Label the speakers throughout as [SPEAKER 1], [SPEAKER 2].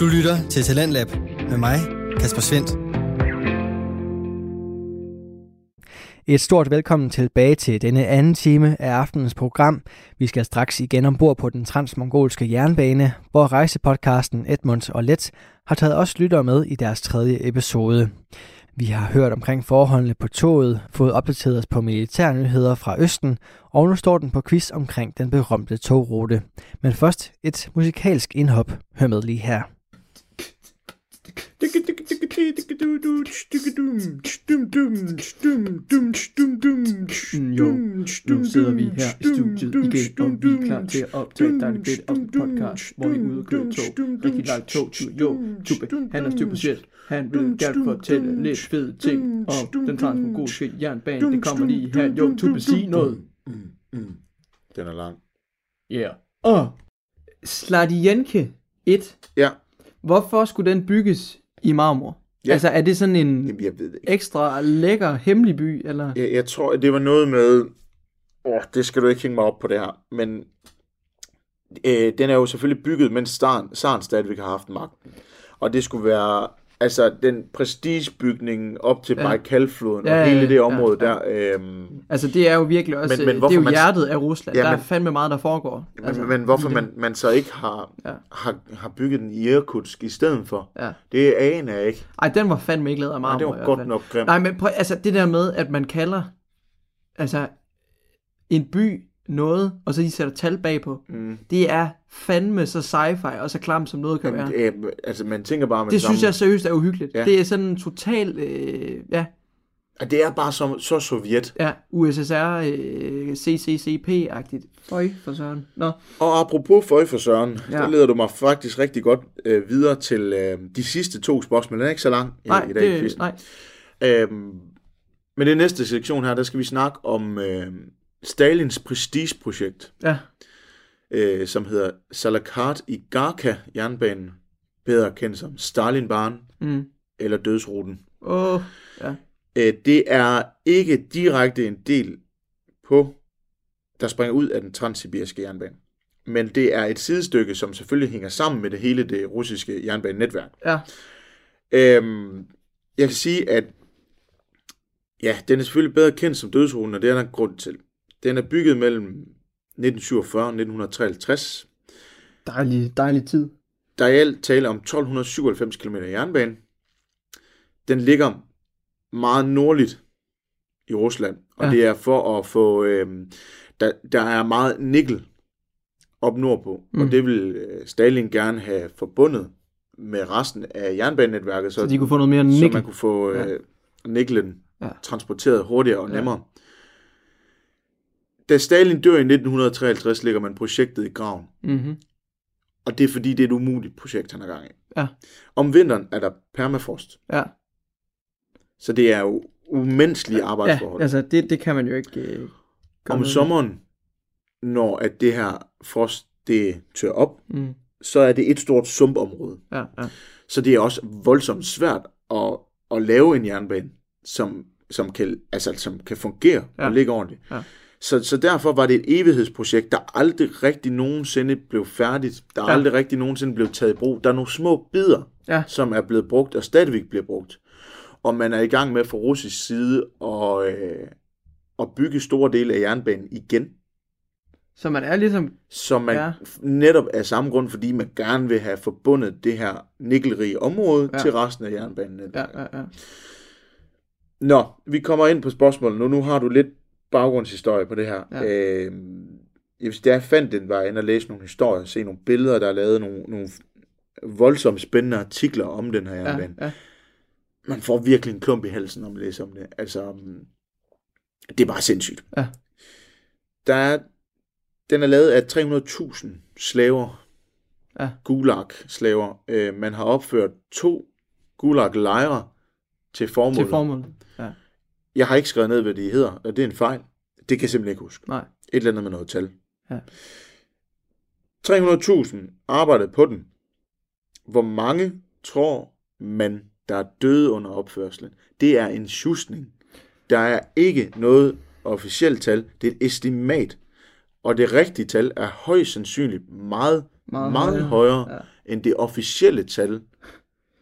[SPEAKER 1] Du lytter til Talentlab med mig, Kasper Svendt.
[SPEAKER 2] Et stort velkommen tilbage til denne anden time af aftenens program. Vi skal straks igen ombord på den transmongolske jernbane, hvor rejsepodcasten Edmunds og Let har taget os lyttere med i deres tredje episode. Vi har hørt omkring forholdene på toget, fået opdateret os på militærnyheder fra Østen, og nu står den på quiz omkring den berømte togrute. Men først et musikalsk indhop. Hør med lige her.
[SPEAKER 3] Jo, nu sidder vi her i studiet igen, og vi er klar til at optage et dejligt bit afsnit podcast, hvor vi er ude og køre tog. Rigtig langt tog til Jo, Tube, han er styr på shit. Han vil gerne fortælle lidt fede ting om den transmongolske jernbane. Det kommer lige her. Jo, Tube, sig noget.
[SPEAKER 4] Den er lang. Ja.
[SPEAKER 3] Yeah. Og Sladienke 1.
[SPEAKER 4] Ja.
[SPEAKER 3] Hvorfor skulle den bygges i marmor?
[SPEAKER 4] Ja.
[SPEAKER 3] Altså, er det sådan en
[SPEAKER 4] Jamen, jeg ved det ikke.
[SPEAKER 3] ekstra lækker hemmelig by, eller?
[SPEAKER 4] Jeg, jeg tror, det var noget med... Åh, det skal du ikke hænge mig op på det her. Men øh, den er jo selvfølgelig bygget, mens Saren, Saren stadigvæk har haft magten. Og det skulle være... Altså, den prestigebygning op til
[SPEAKER 3] Ja.
[SPEAKER 4] ja. Bajkalfloden
[SPEAKER 3] Ja,
[SPEAKER 4] og
[SPEAKER 3] ja,
[SPEAKER 4] hele det
[SPEAKER 3] ja,
[SPEAKER 4] område
[SPEAKER 3] ja.
[SPEAKER 4] der. Øhm,
[SPEAKER 3] Altså, det er jo virkelig også,
[SPEAKER 4] Men- men
[SPEAKER 3] det er jo
[SPEAKER 4] man-
[SPEAKER 3] hjertet af Rusland.
[SPEAKER 4] Ja,
[SPEAKER 3] der er
[SPEAKER 4] men-
[SPEAKER 3] fandme meget, der foregår.
[SPEAKER 4] altså, men, men hvorfor
[SPEAKER 3] det.
[SPEAKER 4] man, man så ikke har,
[SPEAKER 3] Ja.
[SPEAKER 4] ja. har, har bygget den i Irkutsk i stedet for,
[SPEAKER 3] Ja.
[SPEAKER 4] det aner jeg ikke.
[SPEAKER 3] Ej, den var fandme ikke lavet af
[SPEAKER 4] Nej,
[SPEAKER 3] marmor.
[SPEAKER 4] det
[SPEAKER 3] i
[SPEAKER 4] var godt nok grimt.
[SPEAKER 3] Nej, men prøv, altså det der med, at man kalder altså en by noget, og så de sætter tal bagpå,
[SPEAKER 4] Mm.
[SPEAKER 3] det er fandme så sci-fi og så klam, som noget kan være.
[SPEAKER 4] Men, øh, altså, man tænker bare med
[SPEAKER 3] Det synes jeg seriøst er uhyggeligt.
[SPEAKER 4] Ja.
[SPEAKER 3] Det er sådan total, øh, ja,
[SPEAKER 4] at det er bare så, så sovjet.
[SPEAKER 3] ja, USSR, øh, CCCP-agtigt. Føj for søren. Nå,
[SPEAKER 4] Og apropos føj for Søren,
[SPEAKER 3] Ja.
[SPEAKER 4] der leder du mig faktisk rigtig godt øh, videre til øh, de sidste to spørgsmål. Den er ikke så lang i,
[SPEAKER 3] nej,
[SPEAKER 4] i dag. i
[SPEAKER 3] det,
[SPEAKER 4] quizzen.
[SPEAKER 3] nej.
[SPEAKER 4] Øhm, men det næste sektion her, der skal vi snakke om øh, Stalins prestigeprojekt,
[SPEAKER 3] Ja,
[SPEAKER 4] øh, som hedder Salakat i Garka jernbanen, bedre kendt som Stalinbanen
[SPEAKER 3] mm.
[SPEAKER 4] eller Dødsruten.
[SPEAKER 3] Oh, ja.
[SPEAKER 4] Øh, det er ikke direkte en del på, der springer ud af den transsibiriske jernbane. Men det er et sidestykke, som selvfølgelig hænger sammen med det hele det russiske jernbanenetværk.
[SPEAKER 3] Ja,
[SPEAKER 4] Øhm, jeg kan sige, at ja, den er selvfølgelig bedre kendt som dødsruten, og det er der en grund til. Den er bygget mellem 1947 og 1953.
[SPEAKER 3] dejlig, dejlig tid.
[SPEAKER 4] Der er i alt tale om 1297 km jernbane. Den ligger meget nordligt i Rusland, og
[SPEAKER 3] Ja.
[SPEAKER 4] det er for at få... Øhm, der, der er meget nikkel op nordpå, mm. Og det vil øh, Stalin gerne have forbundet med resten af jernbanenetværket,
[SPEAKER 3] Så de kunne få noget mere
[SPEAKER 4] så
[SPEAKER 3] nikkel.
[SPEAKER 4] man kunne få
[SPEAKER 3] Ja.
[SPEAKER 4] øh, nikkelen
[SPEAKER 3] Ja.
[SPEAKER 4] transporteret hurtigere og
[SPEAKER 3] Ja.
[SPEAKER 4] Da Stalin dør i 1953, lægger man projektet i graven.
[SPEAKER 3] Mm-hmm.
[SPEAKER 4] Og det er fordi, det er et umuligt projekt, han har gang i.
[SPEAKER 3] Ja.
[SPEAKER 4] Om vinteren er der permafrost.
[SPEAKER 3] Ja.
[SPEAKER 4] Så det er jo umenneskelige arbejdsforhold.
[SPEAKER 3] Ja, altså det, det kan man jo ikke øh,
[SPEAKER 4] Om sommeren, når at det her frost det tør op,
[SPEAKER 3] Mm.
[SPEAKER 4] så er det et stort sumpområde.
[SPEAKER 3] Ja, ja.
[SPEAKER 4] Så det er også voldsomt svært at, at lave en jernbane, som, som, kan, altså, som kan fungere
[SPEAKER 3] ja.
[SPEAKER 4] og ligge ordentligt.
[SPEAKER 3] Ja.
[SPEAKER 4] Så, så derfor var det et evighedsprojekt, der aldrig rigtig nogensinde blev færdigt. Der
[SPEAKER 3] Ja.
[SPEAKER 4] aldrig rigtig nogensinde blev taget i brug. Der er nogle små bidder,
[SPEAKER 3] Ja.
[SPEAKER 4] som er blevet brugt og stadigvæk bliver brugt. Og man er i gang med fra russisk side at, øh, at bygge store dele af jernbanen igen.
[SPEAKER 3] Så man er ligesom,
[SPEAKER 4] Så man
[SPEAKER 3] Ja.
[SPEAKER 4] netop af samme grund, fordi man gerne vil have forbundet det her nikkelrige område
[SPEAKER 3] ja.
[SPEAKER 4] til resten af jernbanen.
[SPEAKER 3] ja, ja, ja.
[SPEAKER 4] Nå, vi kommer ind på spørgsmålet nu. Nu har du lidt baggrundshistorie på det her.
[SPEAKER 3] Ja.
[SPEAKER 4] Ja. Øh, hvis jeg fandt den, var jeg inde og læse nogle historier, se nogle billeder, der er lavet nogle, nogle voldsomt spændende artikler om den her
[SPEAKER 3] ja,
[SPEAKER 4] jernbane.
[SPEAKER 3] ja.
[SPEAKER 4] Man får virkelig en klump i halsen, når man læser om det. Altså, det er bare sindssygt.
[SPEAKER 3] Ja.
[SPEAKER 4] Der er, den er lavet af 300.000 slaver,
[SPEAKER 3] Ja.
[SPEAKER 4] gulag-slaver. Øh, man har opført to gulag-lejre til formålet.
[SPEAKER 3] Til formålet. Ja.
[SPEAKER 4] Jeg har ikke skrevet ned, hvad de hedder, og det er en fejl. Det kan jeg simpelthen ikke huske.
[SPEAKER 3] Nej.
[SPEAKER 4] Et eller andet med noget tal.
[SPEAKER 3] Ja.
[SPEAKER 4] 300.000 arbejdede på den. Hvor mange tror man, der er døde under opførselen? Det er en tjusning. Der er ikke noget officielt tal. Det er et estimat. Og det rigtige tal er højst sandsynligt meget,
[SPEAKER 3] Meget,
[SPEAKER 4] meget højere
[SPEAKER 3] Ja.
[SPEAKER 4] end det officielle tal.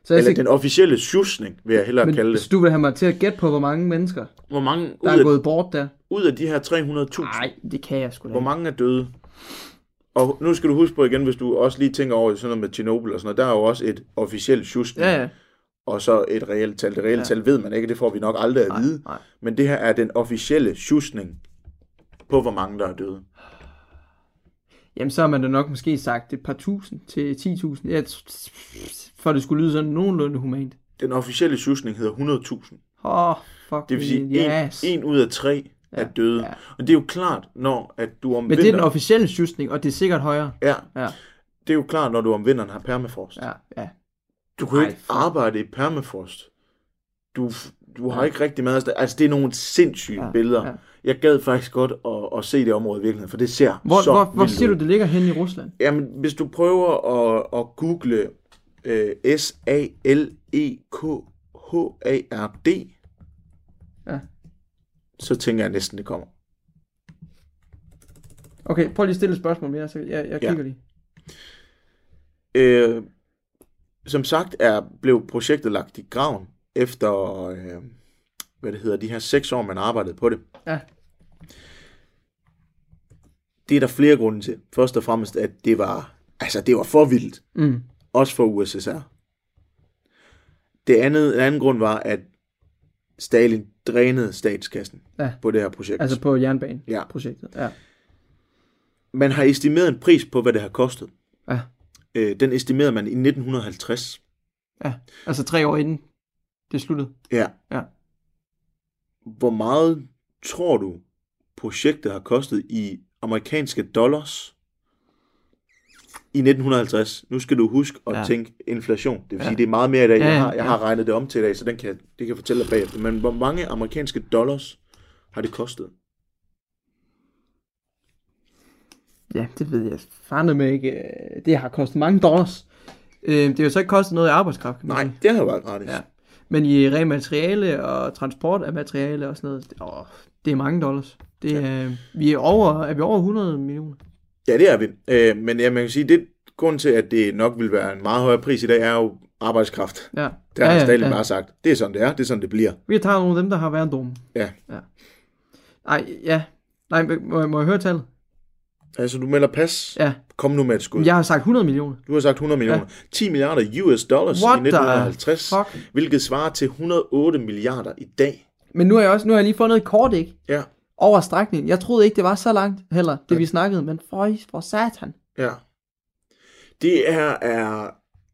[SPEAKER 3] Så jeg
[SPEAKER 4] Eller
[SPEAKER 3] skal,
[SPEAKER 4] den officielle tjusning, vil jeg hellere
[SPEAKER 3] men
[SPEAKER 4] kalde
[SPEAKER 3] hvis
[SPEAKER 4] det.
[SPEAKER 3] du vil have mig til at gætte på, hvor mange mennesker,
[SPEAKER 4] Hvor mange
[SPEAKER 3] der er
[SPEAKER 4] af,
[SPEAKER 3] gået bort der.
[SPEAKER 4] ud af de her 300.000,
[SPEAKER 3] Nej, det kan jeg sgu da
[SPEAKER 4] hvor mange er døde? Og nu skal du huske på igen, hvis du også lige tænker over sådan noget med Tjernobyl og sådan noget, der er jo også et officielt tjusning,
[SPEAKER 3] Ja, ja.
[SPEAKER 4] og så et reelt tal. Det reelle
[SPEAKER 3] Ja.
[SPEAKER 4] tal ved man ikke, det får vi nok aldrig at vide.
[SPEAKER 3] nej.
[SPEAKER 4] Men det her er den officielle tjusning på, hvor mange der er døde.
[SPEAKER 3] Jamen, så har man da nok måske sagt et par tusind til 10.000. Ja, for det skulle lyde sådan nogenlunde humant.
[SPEAKER 4] Den officielle tjusning hedder 100.000.
[SPEAKER 3] Åh, oh, fuck
[SPEAKER 4] Det vil sige,
[SPEAKER 3] yes.
[SPEAKER 4] en, en ud af tre er
[SPEAKER 3] Ja,
[SPEAKER 4] døde.
[SPEAKER 3] ja.
[SPEAKER 4] Og det er jo klart, når at du om
[SPEAKER 3] Men det er den officielle justning, og det er sikkert højere.
[SPEAKER 4] Ja,
[SPEAKER 3] Ja,
[SPEAKER 4] det er jo klart, når du om vinteren har permafrost.
[SPEAKER 3] ja, ja.
[SPEAKER 4] Du kan jo ikke arbejde i permafrost. Du, du har
[SPEAKER 3] Ja.
[SPEAKER 4] ikke rigtig meget... Altså, det er nogle sindssyge
[SPEAKER 3] Ja,
[SPEAKER 4] ja, billeder.
[SPEAKER 3] ja.
[SPEAKER 4] Ja. Jeg gad faktisk godt at, at se det område i virkeligheden, for det ser
[SPEAKER 3] Hvor,
[SPEAKER 4] så
[SPEAKER 3] hvor, hvor siger
[SPEAKER 4] ud.
[SPEAKER 3] du, det ligger hen i Rusland?
[SPEAKER 4] Jamen, hvis du prøver at, at google øh, S-A-L-E-K-H-A-R-D,
[SPEAKER 3] Ja.
[SPEAKER 4] så tænker jeg næsten, det kommer.
[SPEAKER 3] Okay, prøv lige at stille et spørgsmål mere, så jeg, jeg
[SPEAKER 4] Ja.
[SPEAKER 3] kigger lige.
[SPEAKER 4] Øh, som sagt er blev projektet lagt i graven efter, øh, hvad det hedder, de her seks år, man arbejdede på det.
[SPEAKER 3] Ja.
[SPEAKER 4] Det er der flere grunde til. Først og fremmest, at det var, altså det var for vildt.
[SPEAKER 3] Mm.
[SPEAKER 4] Også for USSR. Det andet, den anden grund var, at Stalin drænede statskassen
[SPEAKER 3] Ja.
[SPEAKER 4] på det her projekt.
[SPEAKER 3] Altså på jernbaneprojektet.
[SPEAKER 4] Ja.
[SPEAKER 3] Ja.
[SPEAKER 4] Man har estimeret en pris på, hvad det har kostet.
[SPEAKER 3] ja.
[SPEAKER 4] Øh, den estimerede man i 1950.
[SPEAKER 3] Ja. Altså tre år inden det sluttede.
[SPEAKER 4] Ja.
[SPEAKER 3] Ja.
[SPEAKER 4] Hvor meget tror du, projektet har kostet i amerikanske dollars i 1950? Nu skal du huske at
[SPEAKER 3] Ja.
[SPEAKER 4] tænke inflation. Det vil
[SPEAKER 3] Ja.
[SPEAKER 4] sige, det er meget mere i dag.
[SPEAKER 3] Ja,
[SPEAKER 4] Jeg
[SPEAKER 3] ja,
[SPEAKER 4] har, jeg har regnet det om til i dag, så den kan, det kan jeg fortælle dig bagefter. Men hvor mange amerikanske dollars har det kostet?
[SPEAKER 3] Ja, det ved jeg fandme med ikke. Det har kostet mange dollars. Øh, Det har jo så ikke kostet noget i arbejdskraft,
[SPEAKER 4] Nej, det har været gratis.
[SPEAKER 3] Ja. Men i ren materiale og transport af materiale og sådan noget, det, åh, det er mange dollars. Det er, vi er, over, er vi over 100 millioner?
[SPEAKER 4] Ja, det er vi. Øh, men ja, man kan sige, det grund til, at det nok vil være en meget højere pris i dag, er jo arbejdskraft.
[SPEAKER 3] Ja.
[SPEAKER 4] Der har ja, Stalin bare sagt, det er sådan, det er. Det er sådan, det bliver.
[SPEAKER 3] Vi tager nogle af dem, der har været dumme.
[SPEAKER 4] Ja.
[SPEAKER 3] ja. Ej, ja. Nej, må, jeg- må jeg høre tallet?
[SPEAKER 4] Altså, du melder pas.
[SPEAKER 3] Ja.
[SPEAKER 4] Kom nu med et skud.
[SPEAKER 3] Jeg har sagt 100 millioner.
[SPEAKER 4] Du har sagt 100 millioner. 10 milliarder US dollars
[SPEAKER 3] What
[SPEAKER 4] i 1950,
[SPEAKER 3] the fuck?
[SPEAKER 4] hvilket svarer til 108 milliarder i dag.
[SPEAKER 3] Men nu har jeg også nu har jeg lige fundet et kort, ikke?
[SPEAKER 4] Ja,
[SPEAKER 3] Over strækningen. Jeg troede ikke, det var så langt heller, det vi snakkede, men for, for satan.
[SPEAKER 4] ja. Det her er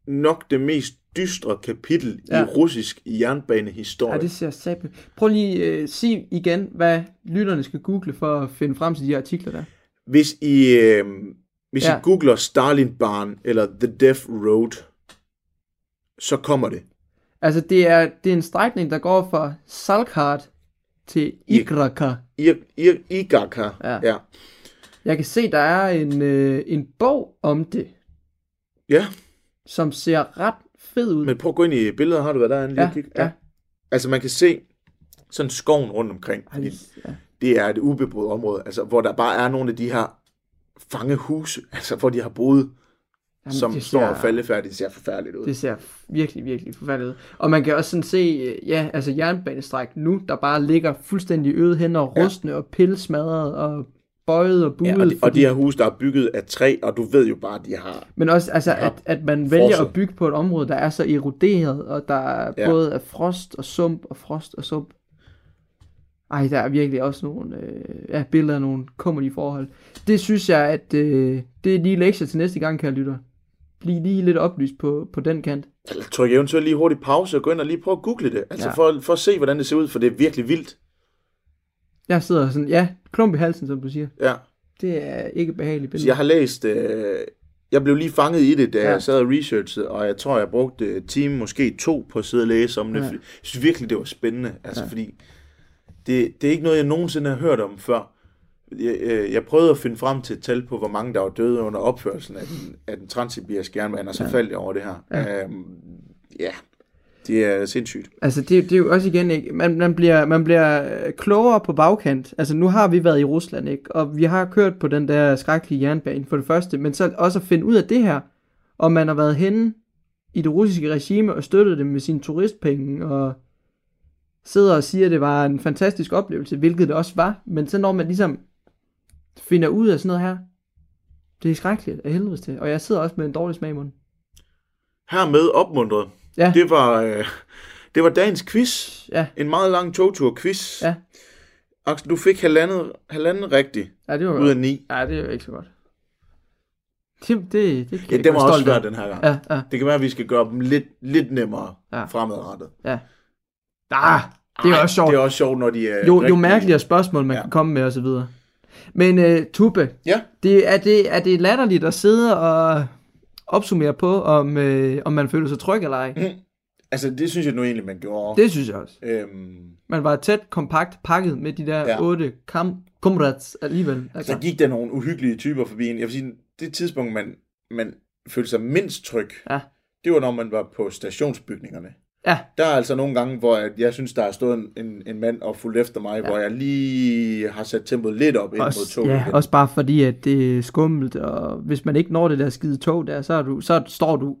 [SPEAKER 4] nok det mest dystre kapitel ja.
[SPEAKER 3] Ja.
[SPEAKER 4] i russisk jernbanehistorie.
[SPEAKER 3] Ja, det ser satan. Prøv lige uh, sige igen, hvad lytterne skal google for at finde frem til de her artikler der.
[SPEAKER 4] Hvis I, øh, hvis
[SPEAKER 3] Ja.
[SPEAKER 4] I googler Stalin-barn eller The Death Road, så kommer det.
[SPEAKER 3] Altså, det er, det er en strækning, der går fra Salkart til Igraka.
[SPEAKER 4] Igaka.
[SPEAKER 3] Ja.
[SPEAKER 4] ja.
[SPEAKER 3] Jeg kan se, der er en, øh, en bog om det,
[SPEAKER 4] Ja,
[SPEAKER 3] som ser ret fed ud.
[SPEAKER 4] men prøv at gå ind i billedet. Har du været derinde lige
[SPEAKER 3] Ja,
[SPEAKER 4] kigge?
[SPEAKER 3] ja.
[SPEAKER 4] Altså man kan se sådan skoven rundt omkring.
[SPEAKER 3] Ej, ja.
[SPEAKER 4] Det er et ubeboet område, altså hvor der bare er nogle af de her fangehuse, altså hvor de har boet,
[SPEAKER 3] Jamen,
[SPEAKER 4] som står
[SPEAKER 3] ser-
[SPEAKER 4] og faldefærdigt. Det ser forfærdeligt ud.
[SPEAKER 3] Det ser virkelig, virkelig forfærdeligt ud. Og man kan også sådan se, ja, altså jernbanestræk nu, der bare ligger fuldstændig øde hen og
[SPEAKER 4] Ja.
[SPEAKER 3] rustne og pilsmadret og bøjet og buet.
[SPEAKER 4] Ja, og, de, og de her huse, der er bygget af træ, og du ved jo bare, at de har...
[SPEAKER 3] Men også, altså,
[SPEAKER 4] Ja.
[SPEAKER 3] at, at man vælger
[SPEAKER 4] Frosset.
[SPEAKER 3] at bygge på et område, der er så eroderet, og der er
[SPEAKER 4] Ja.
[SPEAKER 3] ja. både af frost og sump og frost og sump. Ej, der er virkelig også nogle øh, ja, billeder af nogle kummerlige forhold. Det synes jeg, at øh, det er lige lektier til næste gang, kan jeg lytte. Bliv lige lidt oplyst på, på den kant.
[SPEAKER 4] Tryk eventuelt lige hurtigt pause og gå ind og lige prøve at google det. Altså
[SPEAKER 3] Ja.
[SPEAKER 4] for, for at se, hvordan det ser ud, for det er virkelig vildt.
[SPEAKER 3] Jeg sidder sådan, ja, klump i halsen, som du siger.
[SPEAKER 4] Ja.
[SPEAKER 3] Det er ikke behageligt
[SPEAKER 4] Så
[SPEAKER 3] billede.
[SPEAKER 4] jeg har læst... Øh, jeg blev lige fanget i det, da ja. Jeg sad og researchede, og jeg tror, jeg brugte et time, måske to, på at sidde og læse om det.
[SPEAKER 3] Ja.
[SPEAKER 4] Jeg synes virkelig, det var spændende. Altså,
[SPEAKER 3] ja.
[SPEAKER 4] fordi det, det er ikke noget, jeg nogensinde har hørt om før. Jeg, jeg, jeg prøvede at finde frem til et tal på, hvor mange der var døde under opførelsen af den, af den transsibiriske jernbane, og så
[SPEAKER 3] Ja.
[SPEAKER 4] faldt jeg over det her.
[SPEAKER 3] Ja.
[SPEAKER 4] Øhm, ja. Det er sindssygt.
[SPEAKER 3] Altså, det, det er jo også igen, ikke? Man, man, bliver, man bliver øh, klogere på bagkant. Altså, nu har vi været i Rusland, ikke? Og vi har kørt på den der skrækkelige jernbane, for det første. Men så også at finde ud af det her. Og man har været henne i det russiske regime og støttet det med sine turistpenge, og sidder og siger, at det var en fantastisk oplevelse, hvilket det også var. Men så når man ligesom finder ud af sådan noget her, det er skrækkeligt af helvedes til. Og jeg sidder også med en dårlig smag i munden.
[SPEAKER 4] Hermed opmuntret.
[SPEAKER 3] Ja.
[SPEAKER 4] Det var, øh, det var dagens quiz.
[SPEAKER 3] Ja.
[SPEAKER 4] En meget lang togtur-quiz.
[SPEAKER 3] Ja.
[SPEAKER 4] Axel, du fik halvandet, halvanden rigtigt
[SPEAKER 3] Ja, det var
[SPEAKER 4] ud af ni.
[SPEAKER 3] Ja, det er jo ikke så godt. Det, det, det, kan
[SPEAKER 4] Ja, det var også svært den her gang.
[SPEAKER 3] Ja, ja,
[SPEAKER 4] Det kan være, at vi skal gøre dem lidt, lidt nemmere
[SPEAKER 3] Ja.
[SPEAKER 4] fremadrettet.
[SPEAKER 3] ja. Ah, det er
[SPEAKER 4] Ej,
[SPEAKER 3] også sjovt.
[SPEAKER 4] Det er også sjovt, når de er
[SPEAKER 3] Jo, jo
[SPEAKER 4] rigtig-
[SPEAKER 3] mærkeligere spørgsmål, man
[SPEAKER 4] Ja.
[SPEAKER 3] kan komme med og så videre. Men uh, Tube,
[SPEAKER 4] Ja,
[SPEAKER 3] det, er, det, er det latterligt at sidde og opsummere på, om, øh, om man føler sig tryg eller ej?
[SPEAKER 4] Mm. altså det synes jeg nu egentlig, man gjorde.
[SPEAKER 3] Det synes jeg også.
[SPEAKER 4] Øhm,
[SPEAKER 3] Man var tæt, kompakt, pakket med de der
[SPEAKER 4] Ja.
[SPEAKER 3] otte kam comrades alligevel.
[SPEAKER 4] så
[SPEAKER 3] Altså.
[SPEAKER 4] gik der nogle uhyggelige typer forbi en. Jeg vil sige, det tidspunkt, man, man følte sig mindst tryg,
[SPEAKER 3] Ja.
[SPEAKER 4] det var, når man var på stationsbygningerne.
[SPEAKER 3] Ja,
[SPEAKER 4] Der er altså nogle gange, hvor jeg, jeg synes, der er stået en, en, en mand og fulgt efter mig, ja. hvor jeg lige har sat tempoet lidt op ind mod
[SPEAKER 3] også,
[SPEAKER 4] toget.
[SPEAKER 3] ja,
[SPEAKER 4] igen.
[SPEAKER 3] også bare fordi, at det er skummelt, og hvis man ikke når det der skide tog der, så, er du, så står du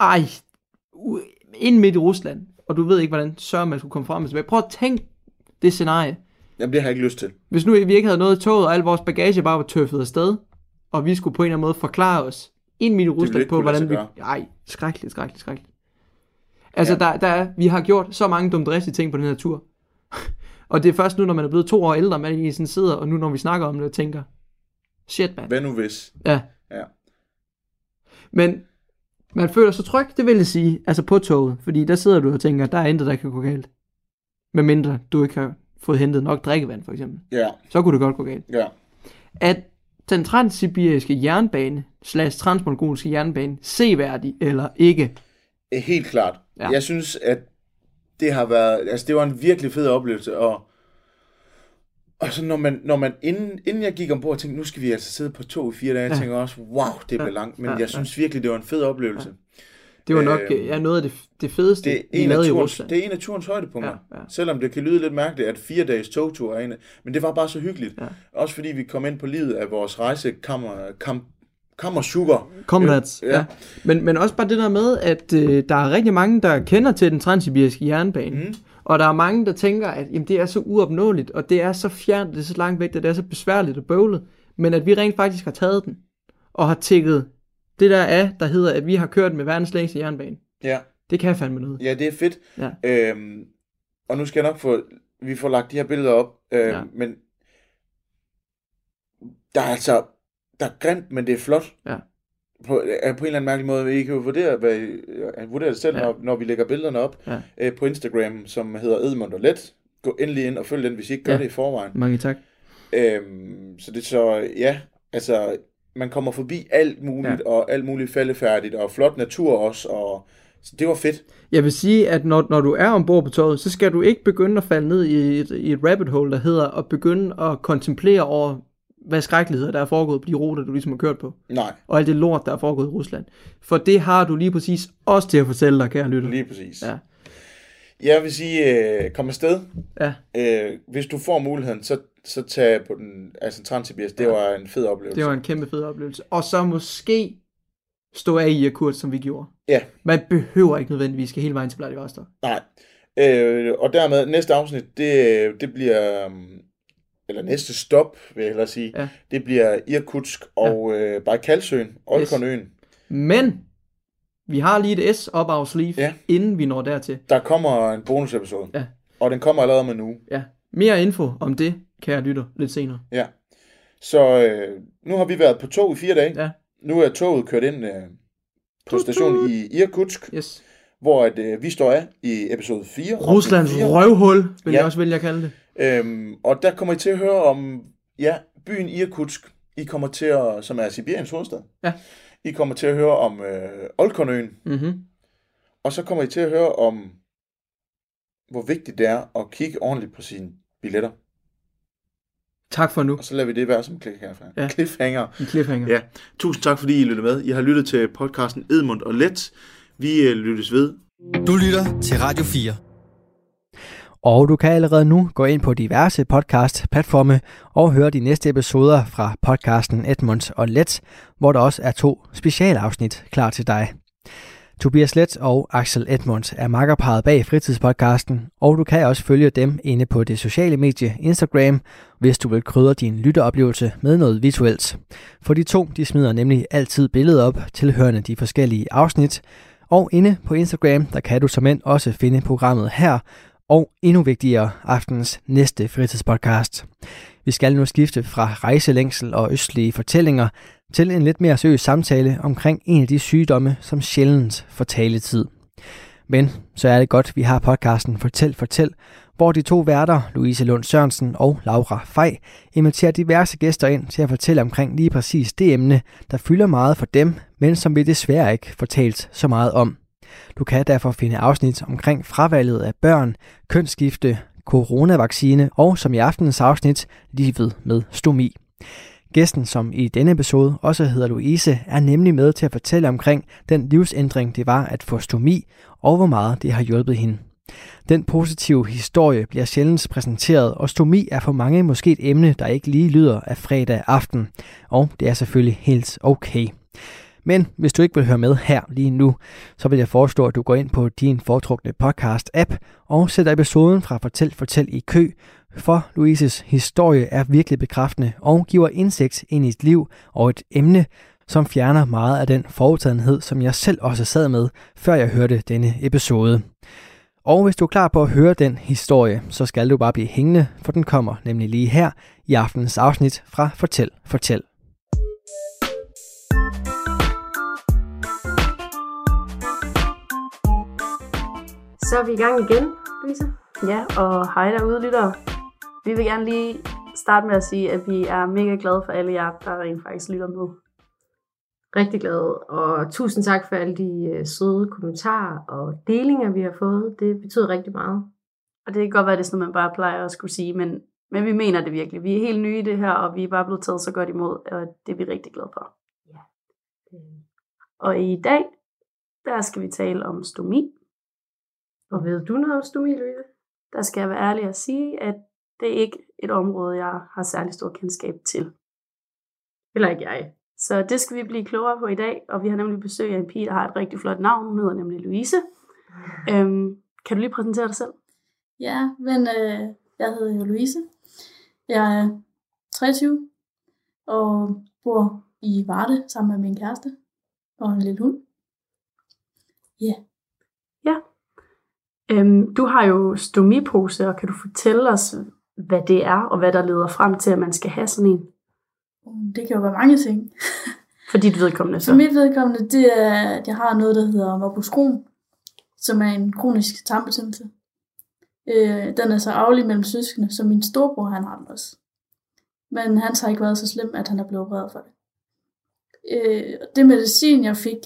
[SPEAKER 3] ej, ind midt i Rusland, og du ved ikke, hvordan sørger man skulle komme frem og tilbage. Prøv at tænke det scenarie.
[SPEAKER 4] Jamen, det har jeg ikke lyst til.
[SPEAKER 3] Hvis nu vi ikke havde noget i toget, og al vores bagage bare var tøffet afsted, og vi skulle på en eller anden måde forklare os ind midt i Rusland på, hvordan vi... Ej, skrækkeligt, skrækkeligt, skrækkeligt. Altså,
[SPEAKER 4] Ja.
[SPEAKER 3] der, der er, vi har gjort så mange dumdristige ting på den her tur. og det er først nu, når man er blevet to år ældre, man egentlig sådan sidder, og nu når vi snakker om det, og tænker, shit, man.
[SPEAKER 4] Hvad nu hvis?
[SPEAKER 3] Ja.
[SPEAKER 4] Ja.
[SPEAKER 3] Men man føler sig tryg, det vil jeg sige, altså på toget, fordi der sidder du og tænker, der er intet, der kan gå galt. Medmindre du ikke har fået hentet nok drikkevand, for eksempel.
[SPEAKER 4] Ja,
[SPEAKER 3] Så kunne det godt gå galt.
[SPEAKER 4] ja.
[SPEAKER 3] at den transsibiriske jernbane slash transmongolske jernbane seværdig eller ikke.
[SPEAKER 4] Helt klart. Ja.
[SPEAKER 3] Ja.
[SPEAKER 4] Jeg synes, at det har været, altså det var en virkelig fed oplevelse, og, og så når man, når man inden, inden jeg gik ombord, tænkte, nu skal vi altså sidde på to i fire dage, jeg
[SPEAKER 3] Ja.
[SPEAKER 4] tænker også, wow, det bliver
[SPEAKER 3] Ja.
[SPEAKER 4] langt, men
[SPEAKER 3] Ja,
[SPEAKER 4] jeg
[SPEAKER 3] ja.
[SPEAKER 4] synes virkelig, det var en fed oplevelse.
[SPEAKER 3] Det var nok øh, ja, noget af det, det fedeste,
[SPEAKER 4] Det er,
[SPEAKER 3] vi
[SPEAKER 4] en af
[SPEAKER 3] lavede i Rusland.
[SPEAKER 4] det er en af turens højdepunkter.
[SPEAKER 3] Ja, ja.
[SPEAKER 4] Selvom det kan lyde lidt mærkeligt, at fire dages togtur er en af, men det var bare så hyggeligt.
[SPEAKER 3] Ja.
[SPEAKER 4] Også fordi vi kom ind på livet af vores rejse kammer, kam, kammer sugar.
[SPEAKER 3] Comrades,
[SPEAKER 4] Ja.
[SPEAKER 3] ja. ja. Men, men også bare det der med, at øh, der er rigtig mange, der kender til den transsibiriske jernbane.
[SPEAKER 4] Mhm.
[SPEAKER 3] Og der er mange, der tænker, at jamen, det er så uopnåeligt, og det er så fjernt, det er så langt væk, det er så besværligt og bøvlet. Men at vi rent faktisk har taget den, og har tækket det der af, der hedder, at vi har kørt med verdens længste jernbane.
[SPEAKER 4] Ja.
[SPEAKER 3] Det kan fandme noget.
[SPEAKER 4] Ja, det er fedt.
[SPEAKER 3] Ja.
[SPEAKER 4] Øhm, og nu skal jeg nok få, vi får lagt de her billeder op, øhm,
[SPEAKER 3] Ja.
[SPEAKER 4] men der er altså, der er grimt, men det er flot.
[SPEAKER 3] Ja.
[SPEAKER 4] På, øh, på en eller anden mærkelig måde. I kan jo vurdere, hvad, øh, vurdere det selv, ja. Når, når vi lægger billederne op
[SPEAKER 3] Ja.
[SPEAKER 4] øh, på Instagram, som hedder Edmund og Let. Gå endelig ind og følg den, hvis I ikke gør
[SPEAKER 3] Ja.
[SPEAKER 4] det i forvejen.
[SPEAKER 3] Mange tak.
[SPEAKER 4] Øhm, så det er så, ja, altså, man kommer forbi alt muligt. Ja. og alt muligt faldefærdigt, og flot natur også, og så det var fedt.
[SPEAKER 3] Jeg vil sige, at når, når du er ombord på toget, så skal du ikke begynde at falde ned i et, i et rabbit hole, der hedder at begynde at kontemplere over, hvad skrækkeligheder der er foregået på de ruter, du ligesom har kørt på.
[SPEAKER 4] Nej,
[SPEAKER 3] Og alt det lort, der er foregået i Rusland. For det har du lige præcis også til at fortælle dig, kære lytter.
[SPEAKER 4] lige præcis.
[SPEAKER 3] Ja.
[SPEAKER 4] Jeg vil sige, øh, kom afsted.
[SPEAKER 3] Ja,
[SPEAKER 4] Øh, hvis du får muligheden, så, så tag på den, altså Transsibirisk. Det
[SPEAKER 3] Ja.
[SPEAKER 4] var en fed oplevelse.
[SPEAKER 3] det var en kæmpe fed oplevelse. Og så måske stå af i Yakut, som vi gjorde.
[SPEAKER 4] Ja,
[SPEAKER 3] Man behøver ikke nødvendigvis skal hele vejen til Vladivostok.
[SPEAKER 4] nej. Øh, og dermed, næste afsnit, det, det bliver, um, eller næste stop, vil jeg hellere sige,
[SPEAKER 3] Ja.
[SPEAKER 4] det bliver Irkutsk og ja. øh, Bajkalsøen, Olkonøen.
[SPEAKER 3] Men vi har lige et S op our sleeve,
[SPEAKER 4] Ja.
[SPEAKER 3] inden vi når dertil.
[SPEAKER 4] Der kommer en bonusepisode.
[SPEAKER 3] Ja.
[SPEAKER 4] Og den kommer allerede om en uge.
[SPEAKER 3] Ja. Mere info om det, kære lytter, lidt senere.
[SPEAKER 4] Ja. Så øh, nu har vi været på tog i fire dage.
[SPEAKER 3] Ja.
[SPEAKER 4] Nu er toget kørt ind øh, på stationen i Irkutsk,
[SPEAKER 3] Yes.
[SPEAKER 4] hvor at, øh, vi står af i episode 4.
[SPEAKER 3] Ruslands
[SPEAKER 4] afsnit fire.
[SPEAKER 3] røvhul, vil
[SPEAKER 4] ja.
[SPEAKER 3] jeg også vælge at kalde det.
[SPEAKER 4] Øhm, og der kommer I til at høre om, ja, byen Irkutsk. I kommer til at, som er Sibiriens hovedstad.
[SPEAKER 3] Ja.
[SPEAKER 4] I kommer til at høre om øh, Olkonøen.
[SPEAKER 3] Mm-hmm.
[SPEAKER 4] Og så kommer I til at høre om, hvor vigtigt det er at kigge ordentligt på sine billetter.
[SPEAKER 3] Tak for nu.
[SPEAKER 4] Og så lader vi det være som cliffhanger.
[SPEAKER 3] Ja.
[SPEAKER 4] cliffhanger.
[SPEAKER 3] En cliffhanger.
[SPEAKER 4] Ja, tusind tak fordi I lyttede med. I har lyttet til podcasten Edmund og Let. Vi øh, lyttes ved
[SPEAKER 1] Du lytter til Radio 4.
[SPEAKER 2] Og du kan allerede nu gå ind på diverse podcast-platforme og høre de næste episoder fra podcasten Edmunds og Let, hvor der også er to specialafsnit klar til dig. Tobias Let og Axel Edmunds er makkerparet bag fritidspodcasten, og du kan også følge dem inde på det sociale medie Instagram, hvis du vil krydre din lytteoplevelse med noget visuelt. For de to de smider nemlig altid billeder op tilhørende de forskellige afsnit, og inde på Instagram, der kan du som end også finde programmet her, og endnu vigtigere, aftens næste fritidspodcast. Vi skal nu skifte fra rejselængsel og østlige fortællinger til en lidt mere seriøs samtale omkring en af de sygdomme, som sjældent får taletid. Men så er det godt, vi har podcasten Fortæl Fortæl, hvor de to værter, Louise Lund Sørensen og Laura Fej, inviterer diverse gæster ind til at fortælle omkring lige præcis det emne, der fylder meget for dem, men som vi desværre ikke fortalt så meget om. Du kan derfor finde afsnit omkring fravalget af børn, kønsskifte, coronavaccine og som i aftenens afsnit, livet med stomi. Gæsten, som i denne episode også hedder Louise, er nemlig med til at fortælle omkring den livsændring, det var at få stomi, og hvor meget det har hjulpet hende. Den positive historie bliver sjældent præsenteret, og stomi er for mange måske et emne, der ikke lige lyder af fredag aften. Og det er selvfølgelig helt okay. Men hvis du ikke vil høre med her lige nu, så vil jeg foreslå, at du går ind på din foretrukne podcast-app og sætter episoden fra Fortæl Fortæl i kø, for Louises historie er virkelig bekræftende og giver indsigt ind i et liv og et emne, som fjerner meget af den forudtagenhed, som jeg selv også sad med, før jeg hørte denne episode. Og hvis du er klar på at høre den historie, så skal du bare blive hængende, for den kommer nemlig lige her i aftenens afsnit fra Fortæl Fortæl.
[SPEAKER 5] Så er vi i gang igen, Louise. Ja, og hej derude, lyttere. Vi vil gerne lige starte med at sige, at vi er mega glade for alle jer, der rent faktisk lytter med. Rigtig glade, og tusind tak for alle de øh, søde kommentarer og delinger, vi har fået. Det betyder rigtig meget. Og det kan godt være, det er sådan man bare plejer at skulle sige, men, men vi mener det virkelig. Vi er helt nye i det her, og vi er bare blevet taget så godt imod, og det er vi rigtig glade for. Ja. Og i dag, der skal vi tale om stomi. Og ved du noget om stomi, Louise? Der skal jeg være ærlig at sige, at det er ikke et område, jeg har særlig stor kendskab til. Eller ikke jeg. Så det skal vi blive klogere på i dag, og vi har nemlig besøg af en pige, der har et rigtig flot navn. Hun hedder nemlig Louise. Øhm, kan du lige præsentere dig selv?
[SPEAKER 6] Ja, men øh, jeg hedder jo Louise. Jeg er 23 og bor i Varde sammen med min kæreste og en lille hund. Ja. Yeah.
[SPEAKER 5] Øhm, du har jo stomipose, og kan du fortælle os, hvad det er, og hvad der leder frem til, at man skal have sådan en?
[SPEAKER 6] Det kan jo være mange ting.
[SPEAKER 5] For dit vedkommende så?
[SPEAKER 6] For mit vedkommende, det er, at jeg har noget, der hedder morbus Crohn, som er en kronisk tarmbetændelse. Øh, den er så aflig mellem søskende, så min storebror han har den også. Men han har ikke været så slem, at han er blevet opereret for det. Øh, det medicin, jeg fik,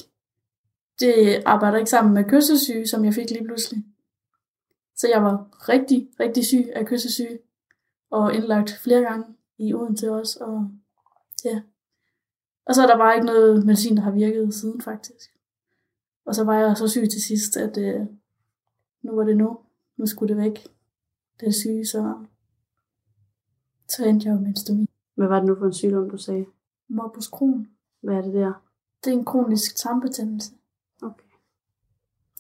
[SPEAKER 6] det arbejder ikke sammen med kyssesyge, som jeg fik lige pludselig. Så jeg var rigtig, rigtig syg af kyssesyge, og indlagt flere gange i Odense også, og ja. Og så er der bare ikke noget medicin, der har virket siden faktisk. Og så var jeg så syg til sidst, at øh, nu var det nu. Nu skulle det væk. Det er syge, så, så endte jeg jo med en stomi.
[SPEAKER 5] Hvad var det nu for en sygdom, du sagde?
[SPEAKER 6] Morbus Crohn.
[SPEAKER 5] Hvad er det der?
[SPEAKER 6] Det er en kronisk tarmbetændelse.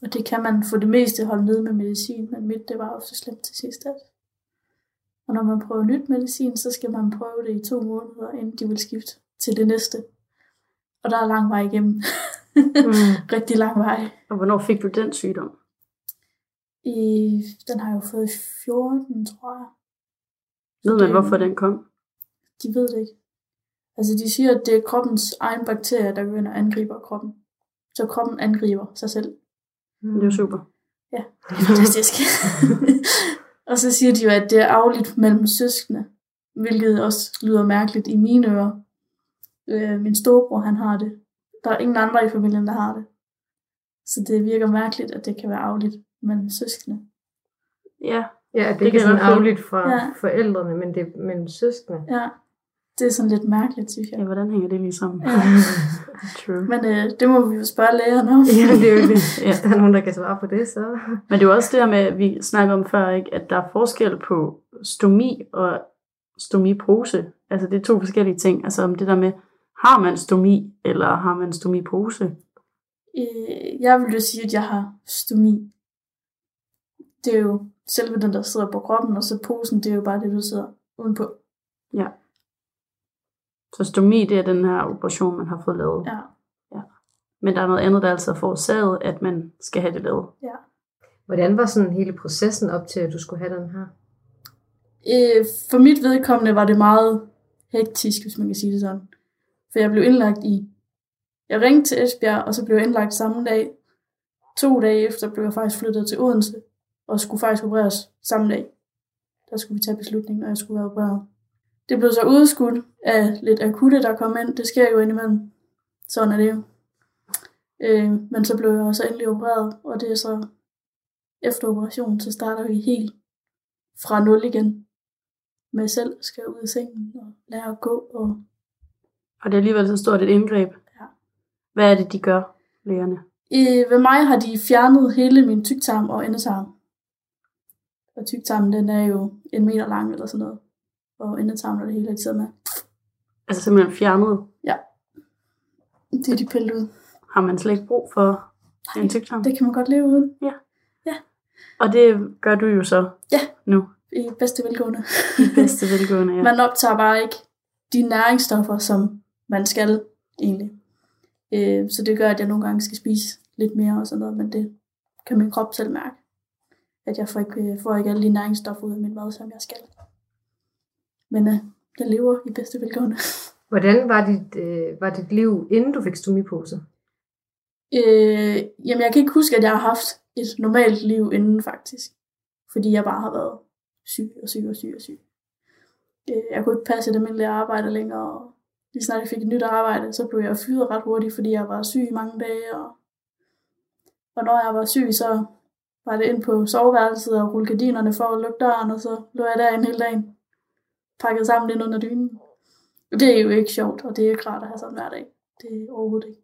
[SPEAKER 6] Og det kan man for det meste holde nede med medicin, men mit det var ofte slemt til sidst. At. Og når man prøver nyt medicin, så skal man prøve det i to måneder, inden de vil skifte til det næste. Og der er lang vej igennem. mm. Rigtig lang vej.
[SPEAKER 5] Og hvornår fik du den sygdom?
[SPEAKER 6] I, den har jeg jo fået i 14, tror jeg.
[SPEAKER 5] Ved man, hvorfor den kom?
[SPEAKER 6] De ved det ikke. Altså, de siger, at det er kroppens egen bakterier, der ind og angriber kroppen. Så kroppen angriber sig selv.
[SPEAKER 5] Mm. Det er jo super.
[SPEAKER 6] Ja, det er fantastisk. og så siger de jo, at det er afligt mellem søskende, hvilket også lyder mærkeligt i mine ører. Øh, min storebror, han har det. Der er ingen andre i familien, der har det. Så det virker mærkeligt, at det kan være afligt mellem søskende.
[SPEAKER 5] Ja,
[SPEAKER 7] Ja, det, det ikke er sådan afligt fra ja. forældrene, men det er mellem søskende.
[SPEAKER 6] Ja. Det er sådan lidt mærkeligt, synes jeg.
[SPEAKER 5] Ja, hvordan hænger det lige sammen?
[SPEAKER 6] Ja.
[SPEAKER 5] True.
[SPEAKER 6] Men øh, det må vi jo spørge lægerne om.
[SPEAKER 5] Ja, det er jo det. Ja.
[SPEAKER 7] Hvis der er nogen, der kan svare på det, så...
[SPEAKER 5] Men det er jo også det her med, at vi snakkede om før, ikke, at der er forskel på stomi og stomipose. Altså det er to forskellige ting. Altså om det der med, har man stomi, eller har man stomipose?
[SPEAKER 6] Øh, jeg vil jo sige, at jeg har stomi. Det er jo selve den, der sidder på kroppen, og så posen, det er jo bare det, du sidder udenpå.
[SPEAKER 5] Så stomi, det er den her operation, man har fået lavet.
[SPEAKER 6] Ja.
[SPEAKER 5] Men der er noget andet, der altså forårsaget, at man skal have det lavet.
[SPEAKER 7] Hvordan var sådan hele processen op til, at du skulle have den her?
[SPEAKER 6] Øh, for mit vedkommende var det meget hektisk, hvis man kan sige det sådan. For jeg blev indlagt i... Jeg ringte til Esbjerg, og så blev jeg indlagt samme dag. To dage efter blev jeg faktisk flyttet til Odense, og skulle faktisk opereres samme dag. Der skulle vi tage beslutningen, og jeg skulle være opereret. Det blev så udskudt af lidt akutte, der kom ind. Det sker jo indimellem. Sådan er det jo. Øh, men så blev jeg så endelig opereret, og det er så efter operationen, så starter vi helt fra nul igen. Med selv skal ud af sengen og lære at gå. Og
[SPEAKER 5] Og det er alligevel så stort et indgreb.
[SPEAKER 6] Ja.
[SPEAKER 5] Hvad er det, de gør, lægerne?
[SPEAKER 6] øh, ved mig har de fjernet hele min tyktarm og endetarm. Og tyktarmen, den er jo en meter lang eller sådan noget. Og endetarmen er det hele, de sidder med.
[SPEAKER 5] Altså simpelthen fjernet.
[SPEAKER 6] Det er de pillet ud.
[SPEAKER 5] Har man slet ikke brug for en tyktarm?
[SPEAKER 6] Det kan man godt leve uden.
[SPEAKER 5] Og det gør du jo så
[SPEAKER 6] Ja.
[SPEAKER 5] nu.
[SPEAKER 6] I bedste velgående.
[SPEAKER 5] I bedste velgående, ja.
[SPEAKER 6] Man optager bare ikke de næringsstoffer, som man skal egentlig. Øh, så det gør, at jeg nogle gange skal spise lidt mere og sådan noget, men det kan min krop selv mærke. At jeg får ikke, øh, får ikke alle de næringsstoffer ud af min mad, som jeg skal. Men øh, jeg lever i bedste velgående.
[SPEAKER 7] Hvordan var dit, øh, var dit liv, inden du fik stomipose?
[SPEAKER 6] Øh, jamen, jeg kan ikke huske, at jeg har haft et normalt liv inden faktisk. Fordi jeg bare har været syg og syg og syg og syg. Øh, jeg kunne ikke passe et almindeligt arbejde længere. Og lige snart jeg fik et nyt arbejde, så blev jeg fyret ret hurtigt, fordi jeg var syg i mange dage. Og, og når jeg var syg, så var det ind på soveværelset og rulle gardinerne for at lukke døren, og så lå jeg derinde hele dagen. Pakket sammen ind under dynen. Det er jo ikke sjovt, og det er ikke rart at have sådan hver dag. Det er overhovedet ikke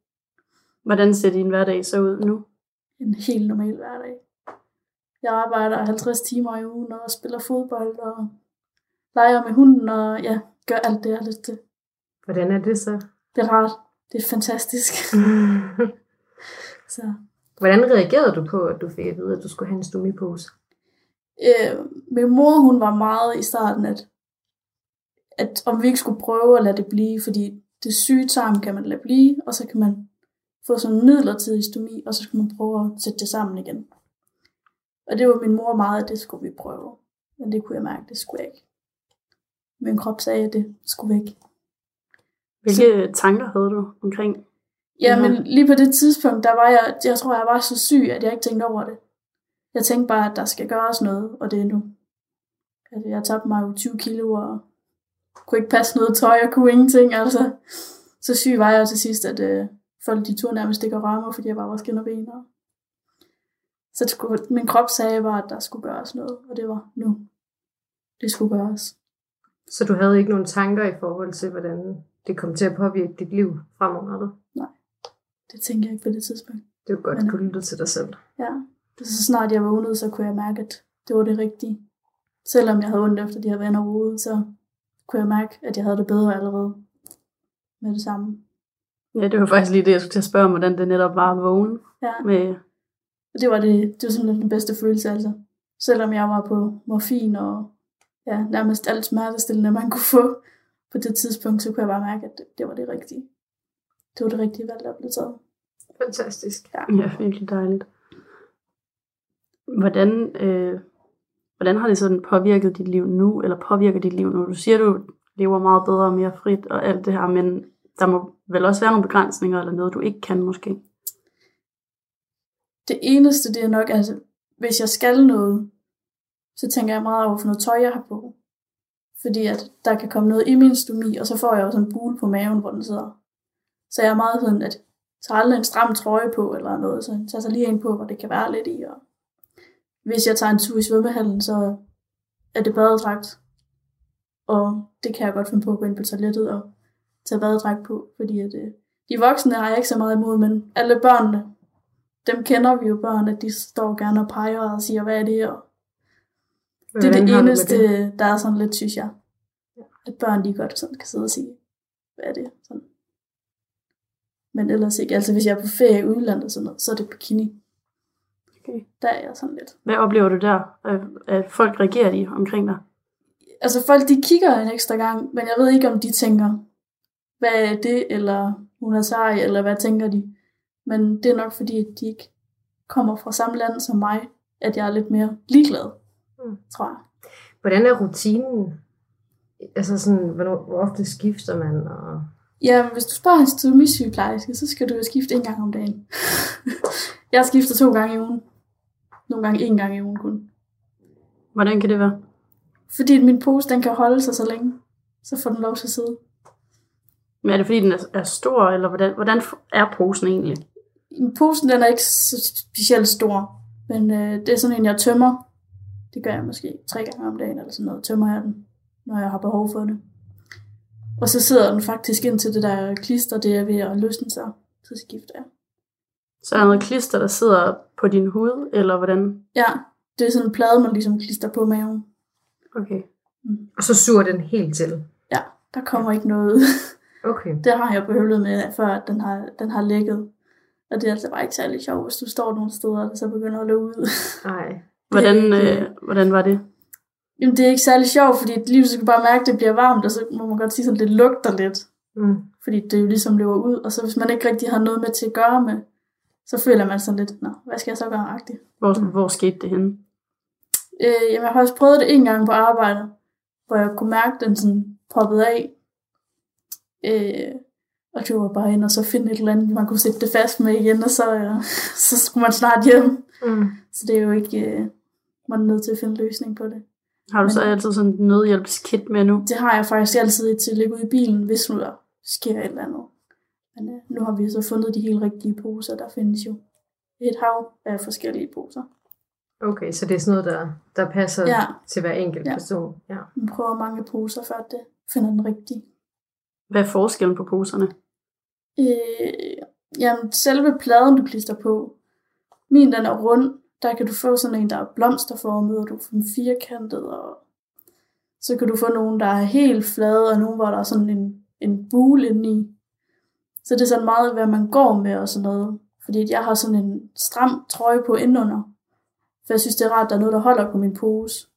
[SPEAKER 5] Hvordan ser din hverdag så ud nu?
[SPEAKER 6] en helt normal hverdag. Jeg arbejder 50 timer i ugen og spiller fodbold og leger med hunden og ja, gør alt det, jeg har lyst til.
[SPEAKER 7] Hvordan er det så?
[SPEAKER 6] Det er rart. Det er fantastisk. Så,
[SPEAKER 7] Hvordan reagerede du på, at du fik at vide, at du skulle have en stomipose?
[SPEAKER 6] øh, min mor, hun var meget i starten, at, at om vi ikke skulle prøve at lade det blive, fordi det syge tarm kan man lade blive, og så kan man få sådan en midlertidig stomi, og så skal man prøve at sætte det sammen igen. Og det var min mor meget, at det skulle vi prøve. Men det kunne jeg mærke, det skulle jeg ikke. Min krop sagde, at det skulle væk.
[SPEAKER 5] Hvilke tanker havde du omkring?
[SPEAKER 6] Ja,
[SPEAKER 5] Ja.
[SPEAKER 6] men lige på det tidspunkt, der var jeg, jeg tror, jeg var så syg, at jeg ikke tænkte over det. Jeg tænkte bare, at der skal gøres noget, og det er nu. Altså, jeg tabte mig jo 20 kilo, og kunne ikke passe noget tøj, og kunne ingenting, altså. Så syg var jeg til sidst, at øh, folk de turde nærmest ikke at røre mig, fordi jeg bare var skin og ben. Og... Så skulle, min krop sagde bare, at der skulle gøres noget, og det var nu. Det skulle gøres.
[SPEAKER 7] Så du havde ikke nogen tanker i forhold til, hvordan det kom til at påvirke dit liv fremadrettet?
[SPEAKER 6] Det tænkte jeg ikke på det tidspunkt.
[SPEAKER 7] Det jo godt,
[SPEAKER 6] Men-
[SPEAKER 7] at du lyttede til dig selv.
[SPEAKER 6] Ja. Så snart jeg vågnede, så kunne jeg mærke, at det var det rigtige. Selvom jeg havde ondt efter de her venner ude, så kunne jeg mærke, at jeg havde det bedre allerede med det samme.
[SPEAKER 5] Ja, det var faktisk lige det, jeg skulle til at spørge om, hvordan det netop var at vågne
[SPEAKER 6] Ja,
[SPEAKER 5] med...
[SPEAKER 6] og det var, det, det var simpelthen den bedste følelse, altså. Selvom jeg var på morfin og ja, nærmest alt smertestillende, man kunne få på det tidspunkt, så kunne jeg bare mærke, at det, det var det rigtige. Det var det rigtige valg, der blev taget.
[SPEAKER 7] Fantastisk.
[SPEAKER 6] Ja.
[SPEAKER 5] Ja, virkelig dejligt. Hvordan, øh, hvordan har det sådan påvirket dit liv nu, eller påvirker dit liv nu? Du siger, du lever meget bedre og mere frit og alt det her, men der må vel også være nogle begrænsninger, eller noget, du ikke kan måske.
[SPEAKER 6] Det eneste, det er nok, at hvis jeg skal noget, så tænker jeg meget over for noget tøj, jeg har på. Fordi at der kan komme noget i min stomi, og så får jeg også en bule på maven, hvor den sidder. Så jeg er meget sådan, at tager aldrig en stram trøje på, eller noget, så tager så lige en på, hvor det kan være lidt i. Og hvis jeg tager en tur i svømmehallen, så er det badedragt. Og det kan jeg godt finde på at gå ind på toilettet og tage badedragt på, fordi at, øh, de voksne har jeg ikke så meget imod, men alle børnene, dem kender vi jo børn, at de står gerne og peger og siger, hvad er det? Og det er
[SPEAKER 7] Hvordan
[SPEAKER 6] det eneste,
[SPEAKER 7] det?
[SPEAKER 6] der er sådan lidt, synes jeg. At børn de godt sådan kan sidde og sige, hvad er det? Sådan. Men ellers ikke. Altså hvis jeg er på ferie i udlandet og sådan noget, så er det bikini.
[SPEAKER 5] Okay.
[SPEAKER 6] Der er jeg sådan lidt.
[SPEAKER 5] Hvad oplever du der? At, folk reagerer de omkring dig?
[SPEAKER 6] Altså folk de kigger en ekstra gang, men jeg ved ikke om de tænker, hvad er det, eller hun er sej, eller hvad tænker de. Men det er nok fordi, at de ikke kommer fra samme land som mig, at jeg er lidt mere ligeglad,
[SPEAKER 7] Mm.
[SPEAKER 6] tror jeg.
[SPEAKER 7] Hvordan er rutinen? Altså sådan, hvornår, hvor ofte skifter man? Og...
[SPEAKER 6] Ja, men hvis du spørger en stomisygeplejerske, så skal du jo skifte en gang om dagen. jeg skifter to gange i ugen. Nogle gange en gang i ugen kun.
[SPEAKER 5] Hvordan kan det være?
[SPEAKER 6] Fordi min pose, den kan holde sig så længe. Så får den lov til at sidde.
[SPEAKER 5] Men er det fordi, den er, er stor, eller hvordan, hvordan er posen egentlig?
[SPEAKER 6] Posen, den er ikke så specielt stor. Men øh, det er sådan en, jeg tømmer. Det gør jeg måske tre gange om dagen, eller sådan noget. Tømmer jeg den, når jeg har behov for det. Og så sidder den faktisk ind til det der klister, det er ved at løsne sig. Så skifter jeg.
[SPEAKER 5] Så er der noget klister, der sidder på din hud, eller hvordan?
[SPEAKER 6] Ja, det er sådan en plade, man ligesom klister på maven.
[SPEAKER 5] Okay.
[SPEAKER 7] og så suger den helt til.
[SPEAKER 6] Ja, der kommer ikke noget.
[SPEAKER 7] Okay.
[SPEAKER 6] Det har jeg behøvet med, før at den har, den har lægget. Og det er altså bare ikke særlig sjovt, hvis du står nogle steder, og så begynder at løbe ud.
[SPEAKER 7] Nej.
[SPEAKER 5] Hvordan, øh, hvordan var det?
[SPEAKER 6] Jamen, det er ikke særlig sjovt, fordi lige så kan du bare mærke, at det bliver varmt, og så må man godt sige, at det lugter lidt.
[SPEAKER 7] Mm.
[SPEAKER 6] Fordi det jo ligesom løber ud, og så hvis man ikke rigtig har noget med til at gøre med, så føler man sådan lidt, nå, hvad skal jeg så gøre agtigt?
[SPEAKER 5] Hvor, hvor skete det henne?
[SPEAKER 6] Øh, jamen, jeg har også prøvet det en gang på arbejde, hvor jeg kunne mærke, at den sådan poppede af. Øh, og det var bare ind og så finde et eller andet, man kunne sætte det fast med igen, og så, øh, så skulle man snart hjem.
[SPEAKER 7] Mm.
[SPEAKER 6] Så det er jo ikke, øh, man er nødt til at finde løsning på det.
[SPEAKER 5] Har du så
[SPEAKER 6] Men-
[SPEAKER 5] altid sådan en nødhjælpskit med nu?
[SPEAKER 6] Det har jeg faktisk altid til at ligge ude i bilen, hvis nu der sker et eller andet. Men øh, nu har vi så fundet de helt rigtige poser. Der findes jo et hav af forskellige poser.
[SPEAKER 7] Okay, så det er sådan noget, der, der passer
[SPEAKER 6] Ja.
[SPEAKER 7] til hver enkelt
[SPEAKER 6] Ja.
[SPEAKER 7] person. Ja.
[SPEAKER 6] Man prøver mange poser, før det finder den rigtige.
[SPEAKER 5] Hvad er forskellen på poserne?
[SPEAKER 6] Øh, jamen, selve pladen, du klister på, min den er rund. Der kan du få sådan en, der er blomsterformet, og du får dem firkantet, og så kan du få nogle, der er helt flade, og nogle, hvor der er sådan en, en bule indeni. Så det er sådan meget, hvad man går med og sådan noget. Fordi jeg har sådan en stram trøje på indenunder. For jeg synes, det er rart, at der er noget, der holder på min pose.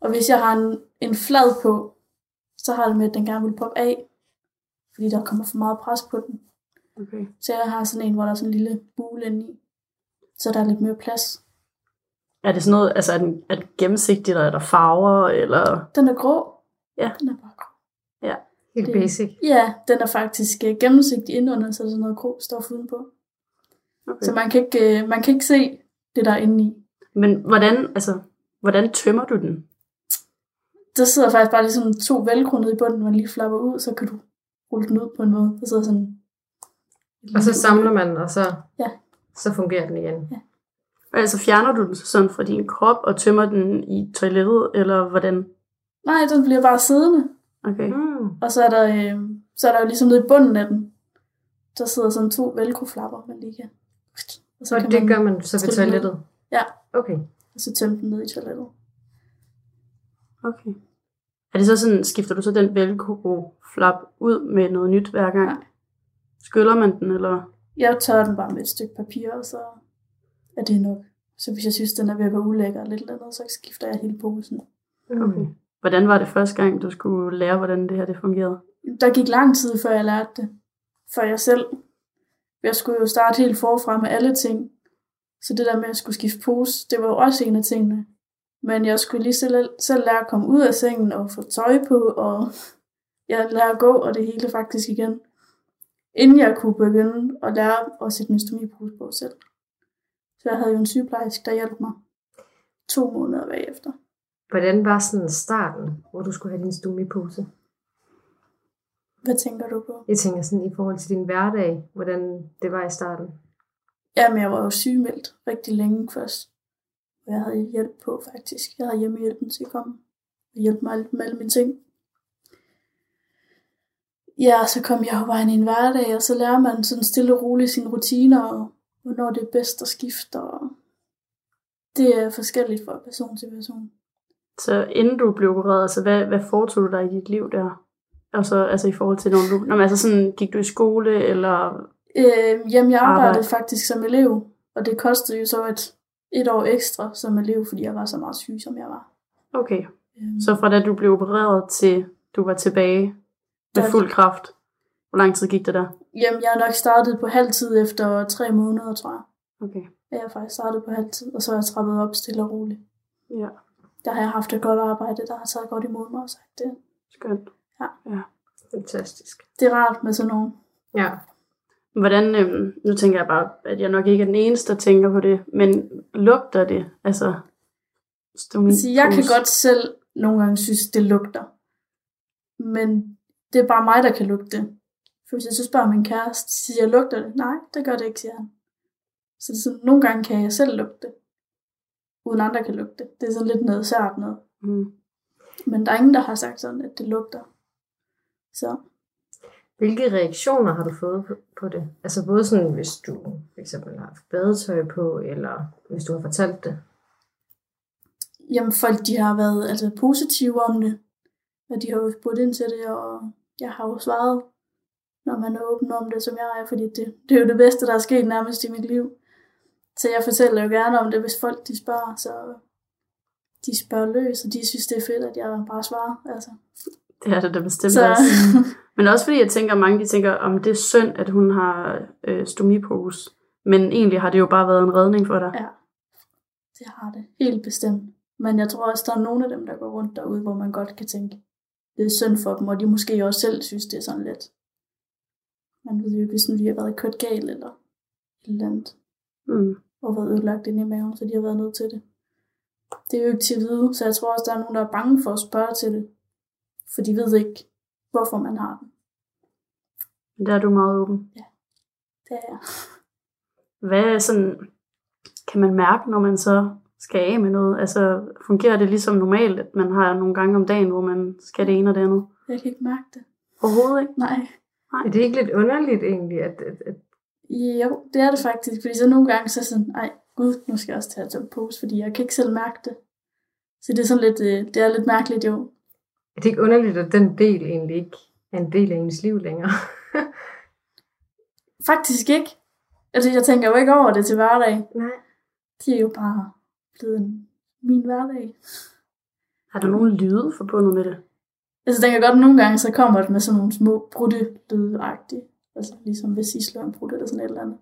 [SPEAKER 6] Og hvis jeg har en, en flad på, så har det med, at den gerne vil poppe af. Fordi der kommer for meget pres på den.
[SPEAKER 5] Okay.
[SPEAKER 6] Så jeg har sådan en, hvor der er sådan en lille bule inde i. Så der er lidt mere plads.
[SPEAKER 5] Er det sådan noget, altså er den, er den gennemsigtig, eller er der farver, eller...
[SPEAKER 6] Den er grå.
[SPEAKER 5] Ja.
[SPEAKER 6] Den er bare grå.
[SPEAKER 7] Helt
[SPEAKER 6] Det-
[SPEAKER 7] basic.
[SPEAKER 6] Ja, den er faktisk øh, gennemsigtig indenunder, så der er sådan noget grå stof udenpå.
[SPEAKER 5] Okay.
[SPEAKER 6] Så man kan, ikke, øh, man kan ikke se det, der er inde i.
[SPEAKER 5] Men hvordan, altså, hvordan tømmer du den?
[SPEAKER 6] Der sidder faktisk bare ligesom to velcro nede i bunden, man lige flapper ud, så kan du rulle den ud på en måde. Der sidder sådan...
[SPEAKER 7] Og så samler man, og så,
[SPEAKER 6] Ja.
[SPEAKER 7] så fungerer den igen.
[SPEAKER 5] Altså fjerner du den sådan fra din krop og tømmer den i toilettet, eller hvordan?
[SPEAKER 6] Nej, den bliver bare siddende.
[SPEAKER 5] Okay.
[SPEAKER 7] Mm.
[SPEAKER 6] Og så er der, øh, så er der jo ligesom nede i bunden af den, der sidder sådan to velcro-flapper, man lige kan... Og
[SPEAKER 7] Så det gør man så ved toilettet?
[SPEAKER 6] Ja.
[SPEAKER 7] Okay.
[SPEAKER 6] Og så tømme den ned i toilettet.
[SPEAKER 5] okay. Er det så sådan, skifter du så den velcro-flap ud med noget nyt hver gang?
[SPEAKER 6] Nej.
[SPEAKER 5] Skyller man den, eller?
[SPEAKER 6] Jeg tørrer den bare med et stykke papir, og så er det nok. Så hvis jeg synes, den er ved at være ulækker eller et eller andet, så skifter jeg hele posen.
[SPEAKER 5] Okay. Hvordan var det første gang, du skulle lære, hvordan det her det fungerede?
[SPEAKER 6] Der gik lang tid, før jeg lærte det. For jeg selv. Jeg skulle jo starte helt forfra med alle ting. Så det der med at skulle skifte pose, det var jo også en af tingene. Men jeg skulle lige selv, selv lære at komme ud af sengen og få tøj på, og jeg lære at gå, og det hele faktisk igen. Inden jeg kunne begynde at lære at sætte min stomipose på selv. Så jeg havde jo en sygeplejerske, der hjalp mig to måneder bagefter.
[SPEAKER 7] Hvordan var sådan starten, hvor du skulle have din stomipose?
[SPEAKER 6] Hvad tænker du på?
[SPEAKER 7] Jeg tænker sådan i forhold til din hverdag, hvordan det var i starten.
[SPEAKER 6] Jamen, jeg var jo sygemeldt rigtig længe først. Og jeg havde hjælp på, faktisk. Jeg havde hjemmehjælpen til at komme og hjælpe mig med alle mine ting. Ja, så kom jeg jo bare ind i en hverdag, og så lærer man sådan stille og roligt sine rutiner, og hvornår det er bedst at skifte, og det er forskelligt fra person til person.
[SPEAKER 5] Så inden du blev opereret, altså hvad, hvad foretog du dig i dit liv der? Altså, altså i forhold til, når du, når man, altså sådan, gik du i skole, eller...
[SPEAKER 6] Øh, jamen, jeg arbejdede
[SPEAKER 5] Arbejde.
[SPEAKER 6] faktisk som elev, og det kostede jo så et, et år ekstra som elev, fordi jeg var så meget syg, som jeg var.
[SPEAKER 5] Okay,
[SPEAKER 6] Øhm,
[SPEAKER 5] så fra da du blev opereret til du var tilbage med
[SPEAKER 6] Der-
[SPEAKER 5] fuld kraft, hvor lang tid gik det der?
[SPEAKER 6] Jamen, jeg er nok startet på halv tid efter tre måneder, tror jeg.
[SPEAKER 5] Okay,
[SPEAKER 6] Jeg har faktisk startet på halv tid, og så er jeg trappet op stille og roligt.
[SPEAKER 5] ja,
[SPEAKER 6] Der har jeg haft et godt arbejde, der har taget godt imod mig og sagt det.
[SPEAKER 5] skønt.
[SPEAKER 7] Fantastisk.
[SPEAKER 6] Det er rart med sådan nogen.
[SPEAKER 7] Ja.
[SPEAKER 5] Hvordan, øhm, nu tænker jeg bare, at jeg nok ikke er den eneste, der tænker på det, men lugter det? Altså, stomi
[SPEAKER 6] Altså, jeg kan godt selv nogle gange synes, det lugter. Men det er bare mig, der kan lugte det. For hvis jeg så spørger min kæreste, siger jeg, lugter det? Nej, det gør det ikke, siger han. Så det er sådan, nogle gange kan jeg selv lugte det. Uden andre kan lugte det. Det er sådan lidt noget sært noget.
[SPEAKER 5] Mm.
[SPEAKER 6] Men der er ingen, der har sagt sådan, at det lugter. Så
[SPEAKER 7] Hvilke reaktioner har du fået på, på det? Altså både sådan, hvis du for eksempel har haft badetøj på, eller hvis du har fortalt det.
[SPEAKER 6] Jamen, folk de har været altså, positive om det, og de har jo spurgt ind til det, og jeg har jo svaret, når man er åben om det, som jeg er, fordi det, det er jo det bedste, der er sket nærmest i mit liv. Så jeg fortæller jo gerne om det, hvis folk de spørger, så de spørger løs, og de synes, det er fedt, at jeg bare svarer. Altså.
[SPEAKER 5] Det er det da bestemt
[SPEAKER 6] Så,
[SPEAKER 5] også. Men også fordi jeg tænker, mange de tænker, om det er synd, at hun har øh, stomipose. Men egentlig har det jo bare været en redning for dig.
[SPEAKER 6] Ja. det har det. Helt bestemt. Men jeg tror også, der er nogle af dem, der går rundt derude, hvor man godt kan tænke, det er synd for dem, og de måske også selv synes, det er sådan lidt. Man ved jo ikke, hvis nu de har været kørt galt eller et eller andet,
[SPEAKER 5] Mm.
[SPEAKER 6] Og været ødelagt inde i maven, så de har været nødt til det. Det er jo ikke til at vide, så jeg tror også, der er nogen, der er bange for at spørge til det. For de ved ikke, hvorfor man har den.
[SPEAKER 5] Der er du meget åben.
[SPEAKER 6] Det er jeg.
[SPEAKER 5] Hvad er sådan, kan man mærke, når man så skal af med noget? Altså, fungerer det ligesom normalt, at man har nogle gange om dagen, hvor man skal det ene og det andet?
[SPEAKER 6] Jeg kan ikke mærke det.
[SPEAKER 5] Overhovedet ikke.
[SPEAKER 6] Nej.
[SPEAKER 7] Er det ikke lidt underligt egentlig, at, at, at
[SPEAKER 6] Jo, det er det faktisk, fordi så nogle gange så er sådan, ej, gud, nu skal jeg også tage til pose, fordi jeg kan ikke selv mærke det. Så det er sådan lidt, øh, det er lidt mærkeligt jo.
[SPEAKER 7] er det ikke underligt, at den del egentlig ikke er en del af ens liv længere?
[SPEAKER 6] Faktisk ikke. Altså, jeg tænker jo ikke over det til hverdag.
[SPEAKER 7] Nej.
[SPEAKER 6] De er jo bare blevet en, min hverdag.
[SPEAKER 5] Har du nogen lyde forbundet med det?
[SPEAKER 6] Altså, jeg tænker godt, nogle gange, så kommer det med sådan nogle små brutte lyde Altså, ligesom hvis I slår en brud eller sådan et eller andet.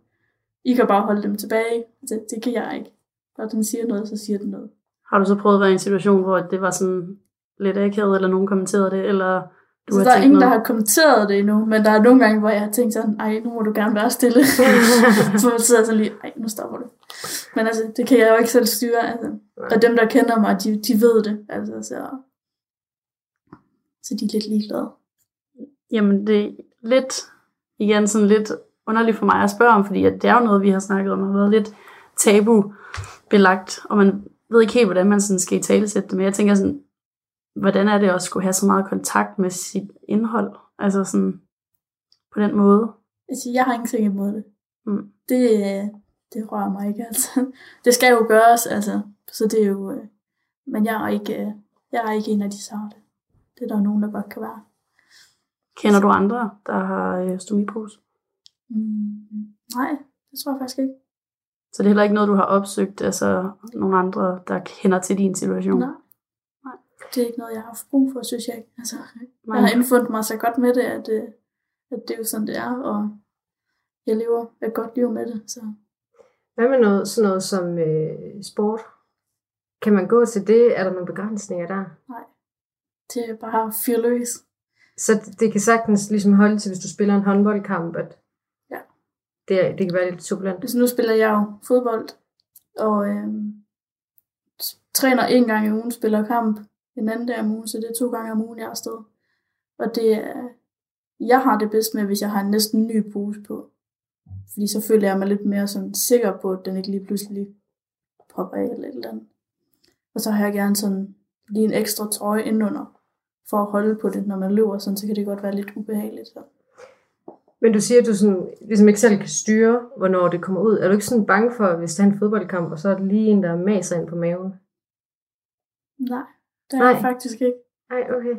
[SPEAKER 6] I kan bare holde dem tilbage. Altså, det kan jeg ikke. Når den siger noget, så siger den noget.
[SPEAKER 5] Har du så prøvet at være i en situation, hvor det var sådan lidt akavet, eller nogen kommenterede det, eller du
[SPEAKER 6] så
[SPEAKER 5] har
[SPEAKER 6] der er ingen, der
[SPEAKER 5] noget?
[SPEAKER 6] har kommenteret det endnu, men der er nogle gange, hvor jeg har tænkt sådan, ej, nu må du gerne være stille. så man sidder sådan lige, ej, nu stopper du. Men altså, det kan jeg jo ikke selv styre. Altså. Og dem, der kender mig, de, de ved det. Altså, så, så de er lidt ligeglade.
[SPEAKER 5] Jamen, det er lidt, igen sådan lidt underligt for mig at spørge om, fordi at det er jo noget, vi har snakket om, og har været lidt tabu belagt, og man ved ikke helt, hvordan man sådan skal i talesætte det, men jeg tænker sådan, hvordan er det at skulle have så meget kontakt med sit indhold? Altså sådan, på den måde.
[SPEAKER 6] Altså, jeg har ingenting imod det.
[SPEAKER 5] Mm.
[SPEAKER 6] Det, det rører mig ikke, altså. Det skal jo gøres, altså. Så det er jo... øh, Men jeg er ikke, øh, jeg er ikke en af de sarte. Det er der nogen, der godt kan være.
[SPEAKER 5] Kender du andre, der har øh, stomipose?
[SPEAKER 6] Mm, nej, det tror jeg faktisk ikke.
[SPEAKER 5] Så det er heller ikke noget, du har opsøgt, altså nogle andre, der kender til din situation?
[SPEAKER 6] Nej. Nej. Det er ikke noget, jeg har haft brug for, synes jeg ikke. Altså,
[SPEAKER 5] Nej.
[SPEAKER 6] jeg har indfundet mig så godt med det, at, øh, at det er jo sådan, det er, og jeg lever et godt liv med det. Så
[SPEAKER 7] Hvad med noget, sådan noget som øh, sport? Kan man gå til det? Er der nogle begrænsninger der?
[SPEAKER 6] det er bare fyr løs.
[SPEAKER 7] Så det- kan sagtens ligesom holde til, hvis du spiller en håndboldkamp, at
[SPEAKER 6] Ja.
[SPEAKER 7] det, det kan være lidt supplant.
[SPEAKER 6] Altså, nu spiller jeg jo fodbold, og øh, træner en gang i ugen, spiller kamp en anden dag om ugen, så det er to gange om ugen, jeg er afsted. Og det er, jeg har det bedst med, hvis jeg har en næsten ny pose på. Fordi så føler jeg mig lidt mere sådan sikker på, at den ikke lige pludselig popper af eller et eller andet. Og så har jeg gerne sådan lige en ekstra trøje indenunder, for at holde på det, når man løber, sådan, så kan det godt være lidt ubehageligt. Så.
[SPEAKER 7] Men du siger, at du sådan, ligesom ikke selv kan styre, hvornår det kommer ud. Er du ikke sådan bange for, hvis der er en fodboldkamp, og så er det lige en, der maser ind på maven?
[SPEAKER 6] Nej, det er
[SPEAKER 7] Nej.
[SPEAKER 6] jeg faktisk ikke.
[SPEAKER 7] Nej, okay.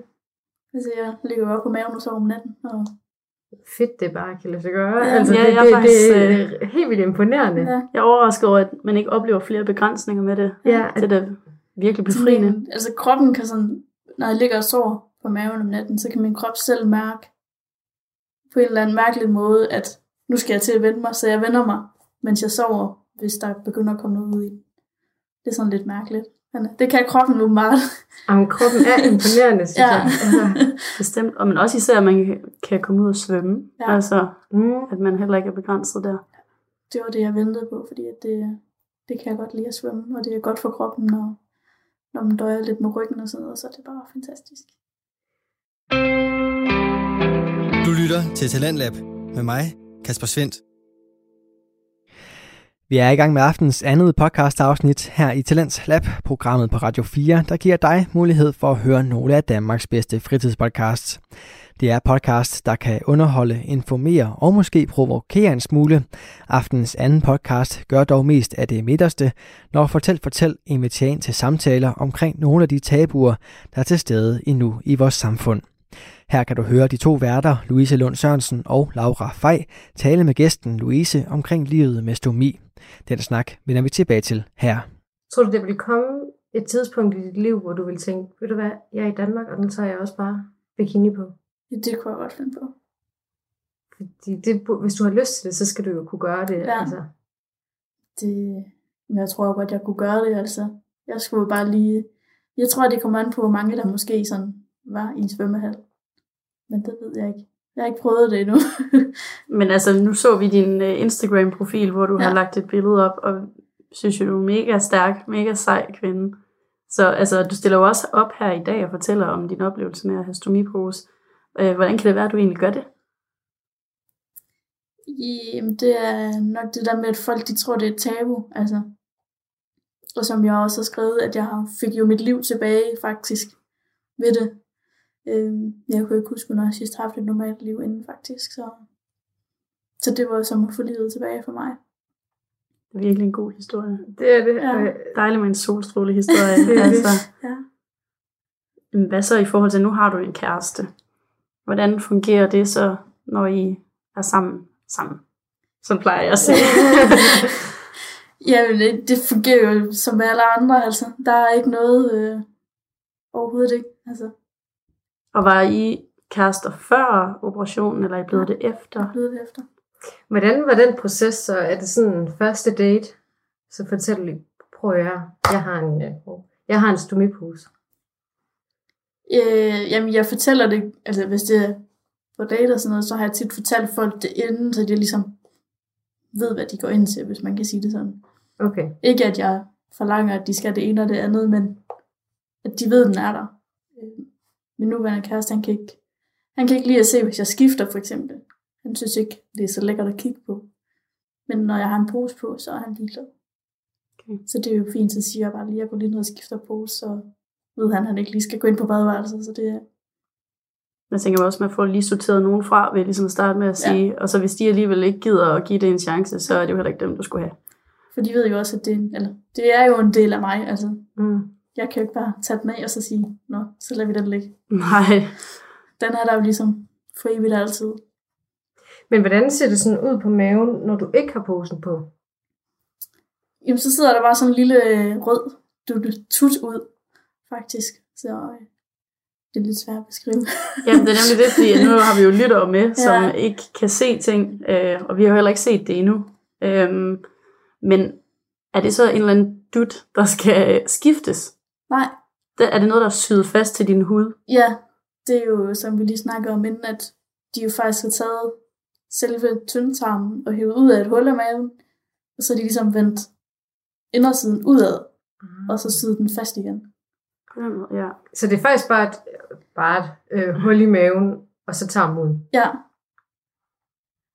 [SPEAKER 6] Altså, jeg ligger jo op på maven og sover om natten, og
[SPEAKER 7] Fedt, det bare kan lade sig gøre.
[SPEAKER 6] Ja,
[SPEAKER 7] altså,
[SPEAKER 5] ja,
[SPEAKER 7] det,
[SPEAKER 5] jeg er
[SPEAKER 7] det,
[SPEAKER 5] faktisk,
[SPEAKER 7] det, er helt vildt imponerende.
[SPEAKER 6] ja,
[SPEAKER 5] Jeg er overrasket over, at man ikke oplever flere begrænsninger med det.
[SPEAKER 7] Ja,
[SPEAKER 5] Det er da virkelig befriende.
[SPEAKER 6] Altså kroppen kan sådan, når jeg ligger og sover på maven om natten, så kan min krop selv mærke på en eller anden mærkelig måde, at nu skal jeg til at vende mig, så jeg vender mig, mens jeg sover, hvis der begynder at komme noget ud i den. Det er sådan lidt mærkeligt. Men det kan kroppen nu meget.
[SPEAKER 7] Jamen, kroppen er imponerende, synes
[SPEAKER 6] Ja.
[SPEAKER 7] jeg. Altså,
[SPEAKER 5] Bestemt. Og men også især, at man kan komme ud og svømme.
[SPEAKER 6] Ja.
[SPEAKER 5] Altså,
[SPEAKER 7] mm,
[SPEAKER 5] at man heller ikke er begrænset der.
[SPEAKER 6] Det var det, jeg ventede på, fordi at det, det kan jeg godt lide at svømme, og det er godt for kroppen, når, når man døjer lidt med ryggen og sådan noget, så er det bare fantastisk.
[SPEAKER 1] Du lytter til Talentlab med mig, Kasper Svendt.
[SPEAKER 2] Vi er i gang med aftens andet podcast afsnit her i Talents Lab, programmet på Radio 4, der giver dig mulighed for at høre nogle af Danmarks bedste fritidspodcasts. Det er podcast, der kan underholde, informere og måske provokere en smule. Aftens anden podcast gør dog mest af det midterste, når Fortæl Fortæl inviterer ind til samtaler omkring nogle af de tabuer, der er til stede endnu i vores samfund. Her kan du høre de to værter, Louise Lund Sørensen og Laura Fej, tale med gæsten Louise omkring livet med stomi. Den snak vender vi tilbage til her.
[SPEAKER 7] tror du, det vil komme et tidspunkt i dit liv, hvor du vil tænke, ved du hvad, jeg er i Danmark, og den tager jeg også bare bikini på.
[SPEAKER 6] Ja, det kunne jeg godt finde på.
[SPEAKER 7] Fordi det, hvis du har lyst til det, så skal du jo kunne gøre det.
[SPEAKER 6] Ja.
[SPEAKER 7] Altså.
[SPEAKER 6] Det, men jeg tror godt, jeg kunne gøre det, altså. Jeg skulle bare lige... Jeg tror, det kommer an på, hvor mange der måske sådan var i en svømmehal. Men det ved jeg ikke. Jeg har ikke prøvet det endnu.
[SPEAKER 5] Men altså, nu så vi din øh, Instagram-profil, hvor du. Ja. har lagt et billede op, og synes jo, du er mega stærk, mega sej kvinde. Så altså, du stiller jo også op her i dag og fortæller om din oplevelse med at have stomipose. Øh, hvordan kan det være, at du egentlig gør det?
[SPEAKER 6] Jamen, det er nok det der med, at folk de tror, det er et tabu. Altså. Og som jeg også har skrevet, at jeg har- fik jo mit liv tilbage faktisk ved det. Øhm, jeg kunne ikke huske, når jeg sidst har haft et normalt liv inden faktisk. Så, så det var som at få livet tilbage for mig.
[SPEAKER 5] Det er virkelig en god historie.
[SPEAKER 7] Det er det.
[SPEAKER 6] Ja.
[SPEAKER 7] Ja.
[SPEAKER 5] Dejlig med en solstråle historie.
[SPEAKER 7] Det er det.
[SPEAKER 5] altså,
[SPEAKER 6] Ja.
[SPEAKER 5] Hvad så i forhold til, nu har du en kæreste? Hvordan fungerer det så, når I er sammen? sammen? Så plejer jeg at sige.
[SPEAKER 6] Jamen, det, det fungerer jo som alle andre, altså. Der er ikke noget øh, overhovedet ikke. Altså,
[SPEAKER 5] og var I kærester før operationen, eller er I blevet det
[SPEAKER 6] jeg er
[SPEAKER 5] efter?
[SPEAKER 6] blevet det efter.
[SPEAKER 7] Hvordan var den proces så? Er det sådan en første date? Så fortæl lige, prøv at høre, jeg har en, øh, jeg har en stomipose.
[SPEAKER 6] Øh, jamen, jeg fortæller det, altså hvis det er på date og sådan noget, så har jeg tit fortalt folk det inden, så de ligesom ved, hvad de går ind til, hvis man kan sige det sådan.
[SPEAKER 7] Okay.
[SPEAKER 6] Ikke at jeg forlanger, at de skal det ene og det andet, men at de ved, den er der. Øh, Min nuværende kæreste, han kan ikke, han kan ikke lide at se, hvis jeg skifter for eksempel. Han synes ikke, det er så lækkert at kigge på. Men når jeg har en pose på, så er han ligeglad.
[SPEAKER 5] Okay.
[SPEAKER 6] Så det er jo fint, så siger jeg bare lige, at jeg går lige ned og skifter pose, så ved han, at han ikke lige skal gå ind på badeværelset, så det er
[SPEAKER 5] Jeg tænker også, at man får lige sorteret nogen fra, ved ligesom at starte med at sige, ja. og så hvis de alligevel ikke gider at give det en chance, så er det jo heller ikke dem, du skulle have.
[SPEAKER 6] For de ved jo også, at det, er eller, det er jo en del af mig. Altså,
[SPEAKER 7] Mm.
[SPEAKER 6] jeg kan jo ikke bare tage den af og så sige, nå, så lader vi den ligge.
[SPEAKER 5] Nej.
[SPEAKER 6] Den er der jo ligesom for evigt altid.
[SPEAKER 7] Men hvordan ser det sådan ud på maven, når du ikke har posen på?
[SPEAKER 6] Jamen, så sidder der bare sådan en lille øh, rød du, du, tut ud, faktisk. Så øh, det er lidt svært at beskrive.
[SPEAKER 5] Jamen, det er nemlig det, fordi nu har vi jo lyttere med, som
[SPEAKER 6] Ja.
[SPEAKER 5] ikke kan se ting, øh, og vi har jo heller ikke set det endnu. Øhm, men er det så en eller anden dut, der skal skiftes?
[SPEAKER 6] Nej,
[SPEAKER 5] Det, er det noget, der er syet fast til din hud?
[SPEAKER 6] ja, det er jo, som vi lige snakkede om inden, at de jo faktisk har taget selve tyndtarmen og hævet ud af et hul af maven, og så er de ligesom vendt indersiden udad, og så syet den fast igen.
[SPEAKER 5] På den måde, Ja.
[SPEAKER 7] Så det er faktisk bare et, bare et øh, hul i maven, og så tager ud.
[SPEAKER 6] Ja.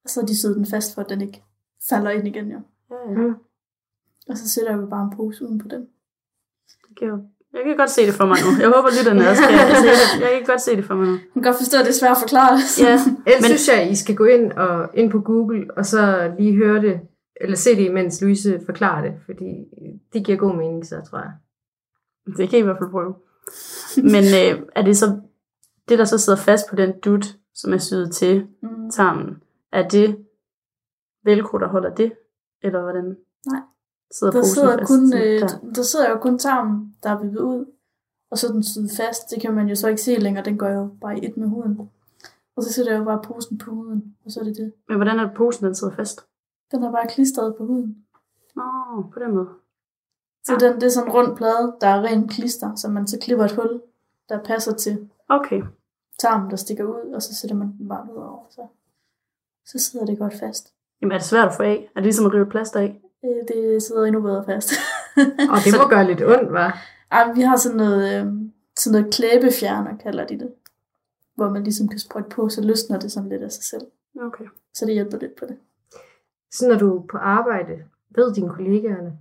[SPEAKER 6] Og så har de syet den fast, for at den ikke falder ind igen, jo.
[SPEAKER 5] Ja, ja.
[SPEAKER 7] Mm.
[SPEAKER 6] Og så sætter vi bare en pose uden på den.
[SPEAKER 5] Det giver jo Jeg kan godt se det for mig nu. Jeg håber, lytterne også kan. Altså, jeg, jeg kan godt se det for mig nu.
[SPEAKER 6] Jeg kan godt forstå, at det er svært at forklare.
[SPEAKER 5] Ja,
[SPEAKER 7] Ellers
[SPEAKER 5] Men-
[SPEAKER 7] synes jeg, I skal gå ind og ind på Google, og så lige høre det, eller se det, mens Louise forklarer det, fordi det giver god mening, så tror jeg.
[SPEAKER 5] Det kan I i hvert fald prøve. Men øh, er det så, det der så sidder fast på den dut, som er syet til
[SPEAKER 6] Mm.
[SPEAKER 5] tarmen, er det velcro, der holder det? Eller hvordan?
[SPEAKER 6] Nej.
[SPEAKER 5] Sidder
[SPEAKER 6] Der sidder,
[SPEAKER 5] fast
[SPEAKER 6] kun, øh,
[SPEAKER 5] der?
[SPEAKER 6] der sidder jo kun tarmen, der er bygget ud. Og så den syet fast. Det kan man jo så ikke se længere. Den går jo bare i et med huden. Og så sætter jeg jo bare posen på huden. Og så er det det.
[SPEAKER 5] Men hvordan er posen, den sidder fast?
[SPEAKER 6] Den er bare klistret på huden.
[SPEAKER 5] Nå, på den måde.
[SPEAKER 6] Så den, det er sådan en rund plade, der er ren klister, så man så klipper et hul, der passer til
[SPEAKER 5] Okay.
[SPEAKER 6] tarmen, der stikker ud, og så sætter man den bare ud over. Så, så sidder det godt fast.
[SPEAKER 5] Jamen er det svært at få af? Er det ligesom at rive plaster af?
[SPEAKER 6] Øh, Det sidder endnu bedre fast.
[SPEAKER 7] Og det må gøre lidt ondt, var.
[SPEAKER 6] Ej, vi har sådan noget, øh, sådan noget klæbefjerner, kalder de det. Hvor man ligesom kan sprøjte på, så løsner det sådan lidt af sig selv.
[SPEAKER 5] Okay.
[SPEAKER 6] Så det hjælper lidt på det.
[SPEAKER 7] Så når du er på arbejde, ved dine kollegaerne,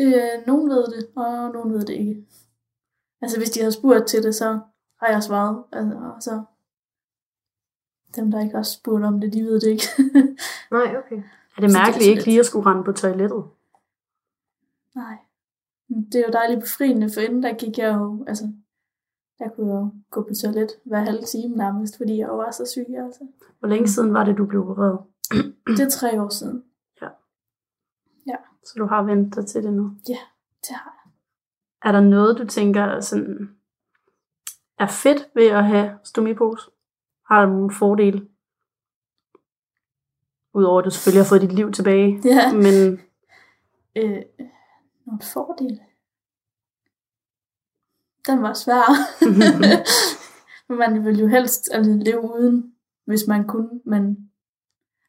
[SPEAKER 6] Øh, nogen ved det, og nogen ved det ikke. Altså hvis de har spurgt til det, så har jeg svaret. Altså, og så dem, der ikke har spurgt om det, de ved det ikke.
[SPEAKER 7] nej, okay.
[SPEAKER 5] Er det mærkeligt ikke lige at skulle rende på toilettet?
[SPEAKER 6] Nej. Det er jo dejligt befriende, for inden der gik jeg jo, altså, der kunne jeg jo gå på toilet hver halve time nærmest, fordi jeg jo var så syg, altså.
[SPEAKER 5] Hvor længe siden var det, du blev opereret?
[SPEAKER 6] Det er tre år siden.
[SPEAKER 5] Så du har ventet dig til det nu?
[SPEAKER 6] Det har jeg.
[SPEAKER 5] Er der noget, du tænker sådan, er fedt ved at have stomipose? Har du nogle fordele? Udover at du selvfølgelig har fået dit liv tilbage.
[SPEAKER 6] Ja.
[SPEAKER 5] Men
[SPEAKER 6] Øh, nogle fordele. Den var svær. men man ville jo helst altså, leve uden, hvis man kunne. Men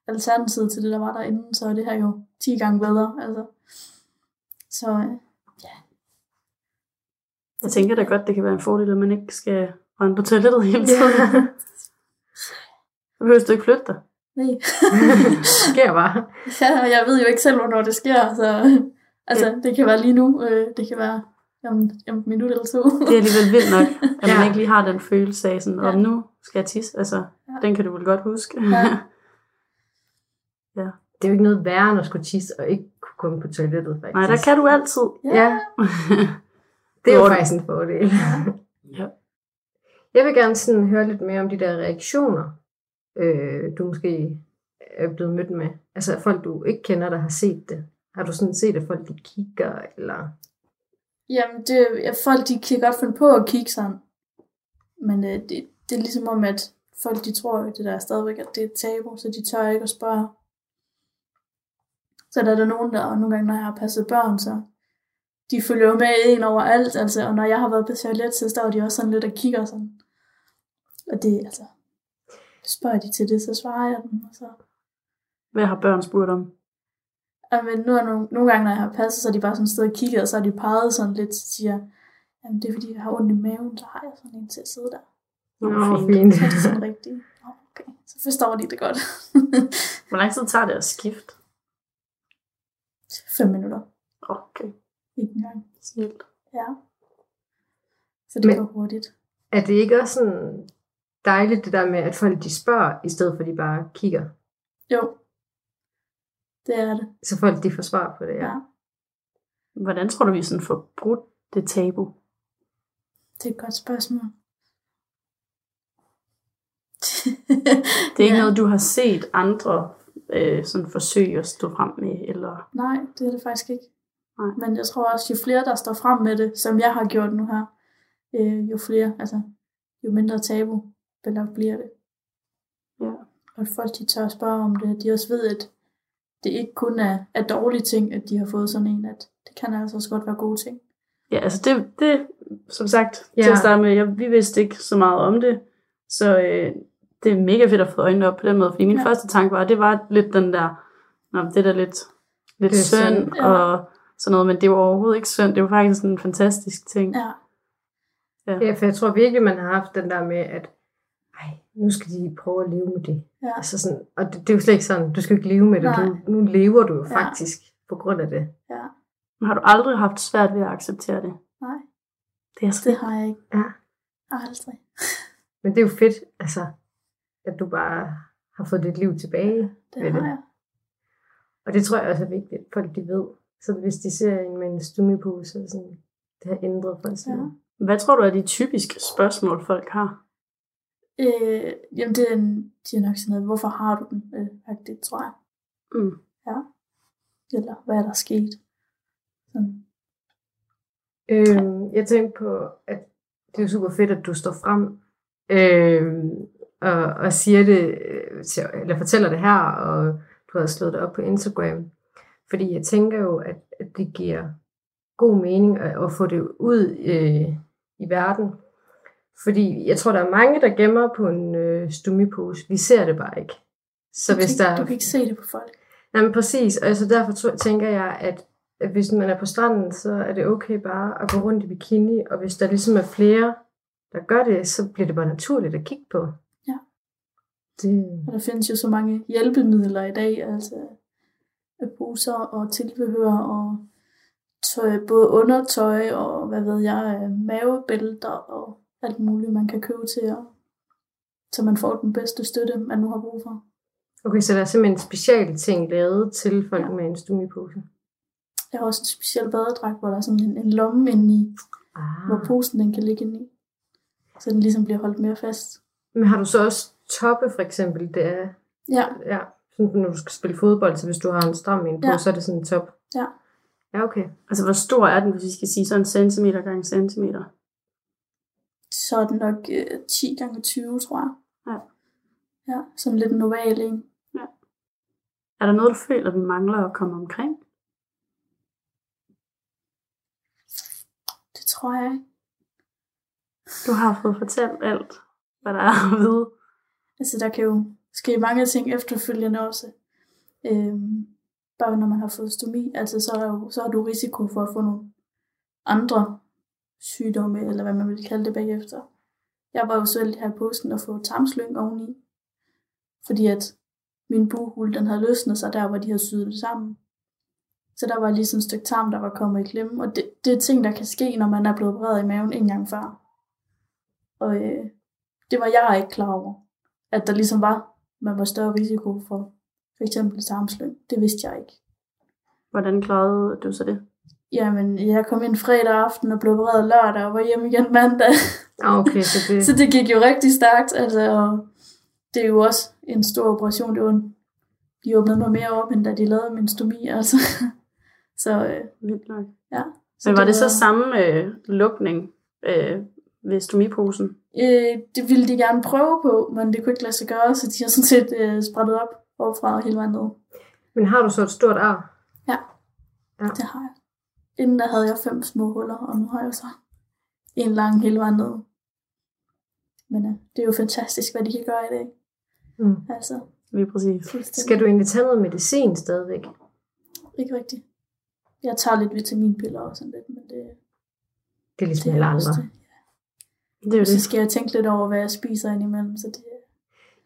[SPEAKER 6] alternativet til det, der var derinde, så er det her jo 10 gange bedre. Altså. Så øh,
[SPEAKER 5] jeg tænker da godt, det kan være en fordel, at man ikke skal rende på toilettet hele tiden. Så behøver du ikke flytte dig.
[SPEAKER 6] nej.
[SPEAKER 7] Det sker bare.
[SPEAKER 6] ja, og jeg ved jo ikke selv, hvornår det sker. Så, altså, det kan være lige nu. Øh, det kan være om, om et minut eller to.
[SPEAKER 5] Det er alligevel vildt nok, at man
[SPEAKER 7] Ja.
[SPEAKER 5] ikke lige har den følelse af, sådan,
[SPEAKER 6] Ja.
[SPEAKER 5] om nu skal jeg tisse. Altså,
[SPEAKER 6] Ja.
[SPEAKER 5] den kan du vel godt huske.
[SPEAKER 6] Ja.
[SPEAKER 7] Det er jo ikke noget værre, end at skulle tisse og ikke kunne komme på toilettet, faktisk.
[SPEAKER 5] Nej, der kan du altid.
[SPEAKER 7] Ja, det er jo faktisk en fordel.
[SPEAKER 5] Ja.
[SPEAKER 7] Jeg vil gerne sådan høre lidt mere om de der reaktioner, øh, du måske er blevet mødt med. Altså folk, du ikke kender, der har set det. Har du sådan set, at folk de kigger, eller...
[SPEAKER 6] Jamen, det, ja, folk de kan godt finde på at kigge sådan. Men øh, det, det er ligesom om, at folk de tror jo, det der stadigvæk, at det er et tabu, så de tør ikke at spørge. Så der er der nogen, der, og nogle gange, når jeg har passet børn, så de følger jo med en over alt, altså, og når jeg har været på toilet, så står de også sådan lidt og kigger sådan. Og det, altså, spørger de til det, så svarer jeg dem, og så
[SPEAKER 5] Hvad har børn spurgt om?
[SPEAKER 6] Ja, men nu er nogle, nogle gange, når jeg har passet, så er de bare sådan stået og kigget, og så har de peget sådan lidt, så siger jamen det er fordi, jeg har ondt i maven, så har jeg sådan en til at sidde der.
[SPEAKER 5] Nå,
[SPEAKER 7] Nå,
[SPEAKER 5] fint.
[SPEAKER 7] fint.
[SPEAKER 6] Så er det sådan rigtigt. Okay, så forstår de det godt.
[SPEAKER 5] Hvor lang tid tager det at skifte?
[SPEAKER 6] Fem minutter.
[SPEAKER 5] Okay,
[SPEAKER 6] Ikke engang.
[SPEAKER 5] snilt.
[SPEAKER 6] Ja. Så det
[SPEAKER 7] Men-
[SPEAKER 6] går hurtigt.
[SPEAKER 7] Er det ikke også sådan dejligt, det der med, at folk de spørger, i stedet for at de bare kigger?
[SPEAKER 6] Jo. Det er det.
[SPEAKER 7] Så folk de får svar på det, ja.
[SPEAKER 6] Ja.
[SPEAKER 5] Hvordan tror du, vi sådan får brudt det tabu?
[SPEAKER 6] Det er et godt spørgsmål.
[SPEAKER 5] Det er ikke
[SPEAKER 6] Ja.
[SPEAKER 5] noget, du har set andre øh, sådan forsøge at stå frem med, eller...
[SPEAKER 6] Nej, det er det faktisk ikke.
[SPEAKER 5] Nej.
[SPEAKER 6] Men jeg tror også, jo flere, der står frem med det, som jeg har gjort nu her, øh, jo flere, altså, jo mindre tabu belagt bliver det.
[SPEAKER 5] Ja.
[SPEAKER 6] Og folk, de tør spørge om det, de også ved, at det ikke kun er, er dårlige ting, at de har fået sådan en, at det kan altså også godt være gode ting.
[SPEAKER 5] Ja, altså det, det som sagt. Ja. til at starte med, jeg, vi vidste ikke så meget om det, så øh, det er mega fedt at få øjnene op på den måde, fordi min
[SPEAKER 6] Ja.
[SPEAKER 5] ja. første tanke var, at det var lidt den der, Nå, det er da lidt, lidt
[SPEAKER 7] Det er
[SPEAKER 5] synd,
[SPEAKER 7] synd,
[SPEAKER 6] ja.
[SPEAKER 5] og sådan noget, men det var overhovedet ikke synd, det var faktisk sådan en fantastisk ting.
[SPEAKER 6] Ja,
[SPEAKER 7] Ja, for jeg tror virkelig, man har haft den der med, at ej, nu skal de prøve at leve med det.
[SPEAKER 6] ja.
[SPEAKER 7] Altså sådan, og det, det er jo slet ikke sådan, du skal ikke leve med det.
[SPEAKER 6] Nej.
[SPEAKER 7] Du, nu lever du jo
[SPEAKER 6] Ja.
[SPEAKER 7] faktisk på grund af det.
[SPEAKER 6] ja.
[SPEAKER 5] Men har du aldrig haft svært ved at acceptere det?
[SPEAKER 6] Nej,
[SPEAKER 5] Det er
[SPEAKER 6] det har jeg ikke.
[SPEAKER 7] Ja.
[SPEAKER 6] Aldrig.
[SPEAKER 7] Men det er jo fedt, altså, at du bare har fået dit liv tilbage.
[SPEAKER 6] Det
[SPEAKER 7] Ved
[SPEAKER 6] har
[SPEAKER 7] det.
[SPEAKER 6] jeg.
[SPEAKER 7] Og det tror jeg også er vigtigt, at folk de ved. Så hvis de ser en med en stummipose, så sådan, det har ændret folks
[SPEAKER 6] Ja.
[SPEAKER 7] liv.
[SPEAKER 5] Hvad tror du er de typiske spørgsmål, folk har?
[SPEAKER 6] Øh, jamen, det er, en, de er nok sådan noget, hvorfor har du den? Øh, faktisk, tror jeg.
[SPEAKER 5] Mm.
[SPEAKER 6] Ja. Eller hvad er der sket? Sådan.
[SPEAKER 7] Øhm, jeg tænkte på, at det er super fedt, at du står frem øhm, og, og siger det, eller fortæller det her, og du har slået det op på Instagram. Fordi jeg tænker jo, at, at det giver god mening at, at få det ud øh, i verden. Fordi jeg tror, der er mange, der gemmer på en øh, stumipose. Vi ser det bare ikke. Så
[SPEAKER 6] du,
[SPEAKER 7] hvis der...
[SPEAKER 6] ikke- du kan ikke se det på folk.
[SPEAKER 7] Jamen præcis, og altså derfor tror, tænker jeg, at, at hvis man er på stranden, så er det okay bare at gå rundt i bikini, og hvis der ligesom er flere, der gør det, så bliver det bare naturligt at kigge på. Det,
[SPEAKER 6] Og der findes jo så mange hjælpemidler i dag, altså poser og tilbehør og tøj, både undertøj og hvad ved jeg, øh, mavebælter og alt muligt, man kan købe til, og, så man får den bedste støtte, man nu har brug for.
[SPEAKER 7] okay, så der er simpelthen speciale ting lavet til folk
[SPEAKER 6] Ja.
[SPEAKER 7] med en stumipose.
[SPEAKER 6] Jeg har også en speciel badedragt, hvor der er sådan en, en lomme indeni,
[SPEAKER 7] Ah.
[SPEAKER 6] hvor posen den kan ligge indeni. Så den ligesom bliver holdt mere fast.
[SPEAKER 7] Men har du så også toppe for eksempel? Det er,
[SPEAKER 6] Ja,
[SPEAKER 7] ja, sådan, når du skal spille fodbold, så hvis du har en stram en på,
[SPEAKER 6] Ja.
[SPEAKER 7] så er det sådan en top.
[SPEAKER 6] Ja.
[SPEAKER 7] Ja, okay.
[SPEAKER 5] Altså, hvor stor er den, hvis vi skal sige sådan centimeter gange centimeter?
[SPEAKER 6] så er den nok øh, 10 gange 20, tror jeg.
[SPEAKER 5] Ja.
[SPEAKER 6] Ja, sådan lidt en oval en.
[SPEAKER 5] Er der noget, du føler, vi mangler at komme omkring?
[SPEAKER 6] Det tror jeg ikke.
[SPEAKER 5] Du har fået fortalt alt, hvad der er at vide.
[SPEAKER 6] Altså, der kan jo ske mange ting efterfølgende også. Øhm, bare når man har fået stomi, altså så er, jo, så har du risiko for at få nogle andre sygdomme, eller hvad man vil kalde det bagefter. Jeg var jo selv her i påsken og få tarmslyng oveni, fordi at min buhul, den havde løsnet sig der, hvor de havde syet det sammen. Så der var lige sådan et stykke tarm, der var kommet i klemme, og det, det er ting, der kan ske, når man er blevet opereret i maven en gang før. Og øh, det var jeg ikke klar over at der ligesom var, man var større risiko for for eksempel tarmslyng. Det vidste jeg ikke.
[SPEAKER 5] Hvordan klarede du så det?
[SPEAKER 6] Jamen, jeg kom ind fredag aften og blev opereret lørdag og var hjemme igen mandag.
[SPEAKER 7] Ah, okay, så det...
[SPEAKER 6] så det gik jo rigtig stærkt. Altså, og det er jo også en stor operation. Det var en, de åbnede mig mere op, end da de lavede min stomi. Altså. så øh,
[SPEAKER 5] Vildt nok.
[SPEAKER 6] ja.
[SPEAKER 5] Men var det så samme øh, lukning øh, ved stomiposen?
[SPEAKER 6] Øh, det ville de gerne prøve på, men det kunne ikke lade sig gøre, så de har sådan set øh, sprættet op overfra og hele vejen ned.
[SPEAKER 7] Men har du så et stort ar?
[SPEAKER 6] Det har jeg. Inden der havde jeg fem små huller, og nu har jeg så en lang hele vejen ned. Men øh, det er jo fantastisk, hvad de kan gøre i dag.
[SPEAKER 7] Mm.
[SPEAKER 6] Altså,
[SPEAKER 5] Lige præcis.
[SPEAKER 7] Skal du egentlig tage noget medicin stadigvæk?
[SPEAKER 6] Ikke rigtigt. Jeg tager lidt vitaminpiller og sådan lidt, men det,
[SPEAKER 7] Det er ligesom
[SPEAKER 6] det
[SPEAKER 7] alle
[SPEAKER 6] er
[SPEAKER 7] andre.
[SPEAKER 6] det.
[SPEAKER 5] Det er jo
[SPEAKER 6] så skal jeg tænke lidt over, hvad jeg spiser indimellem. Så det,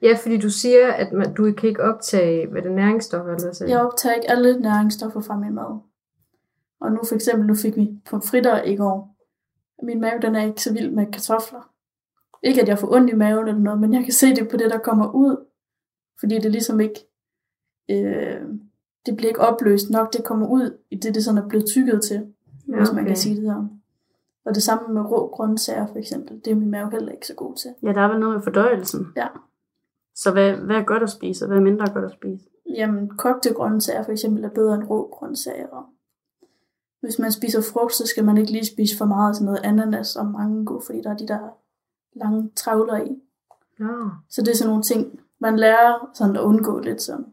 [SPEAKER 7] Ja, fordi du siger, at man, du kan ikke optage hvad det er, næringsstoffer, eller sagde
[SPEAKER 6] jeg optager ikke alle næringsstoffer fra min mad. Og nu for eksempel, nu fik vi pomfritter i går. Min mave, den er ikke så vild med kartofler. Ikke at jeg får ondt i maven eller noget, men jeg kan se det på det, der kommer ud. Fordi det ligesom ikke, øh, det bliver ikke opløst nok, det kommer ud i det, det sådan er blevet tykket til, ja, hvis man kan sige det sådan. Og det samme med rå grøntsager for eksempel, det er min mave heller ikke så god til.
[SPEAKER 5] Ja, der er vel noget med fordøjelsen.
[SPEAKER 6] Ja.
[SPEAKER 5] Så hvad, hvad er godt at spise, og hvad er mindre godt at spise?
[SPEAKER 6] Jamen, kogte grøntsager for eksempel er bedre end rå grøntsager. Og hvis man spiser frugt, så skal man ikke lige spise for meget sådan noget ananas og mango, fordi der er de der lange travler i.
[SPEAKER 7] Ja.
[SPEAKER 6] Så det er sådan nogle ting, man lærer sådan at undgå lidt sådan.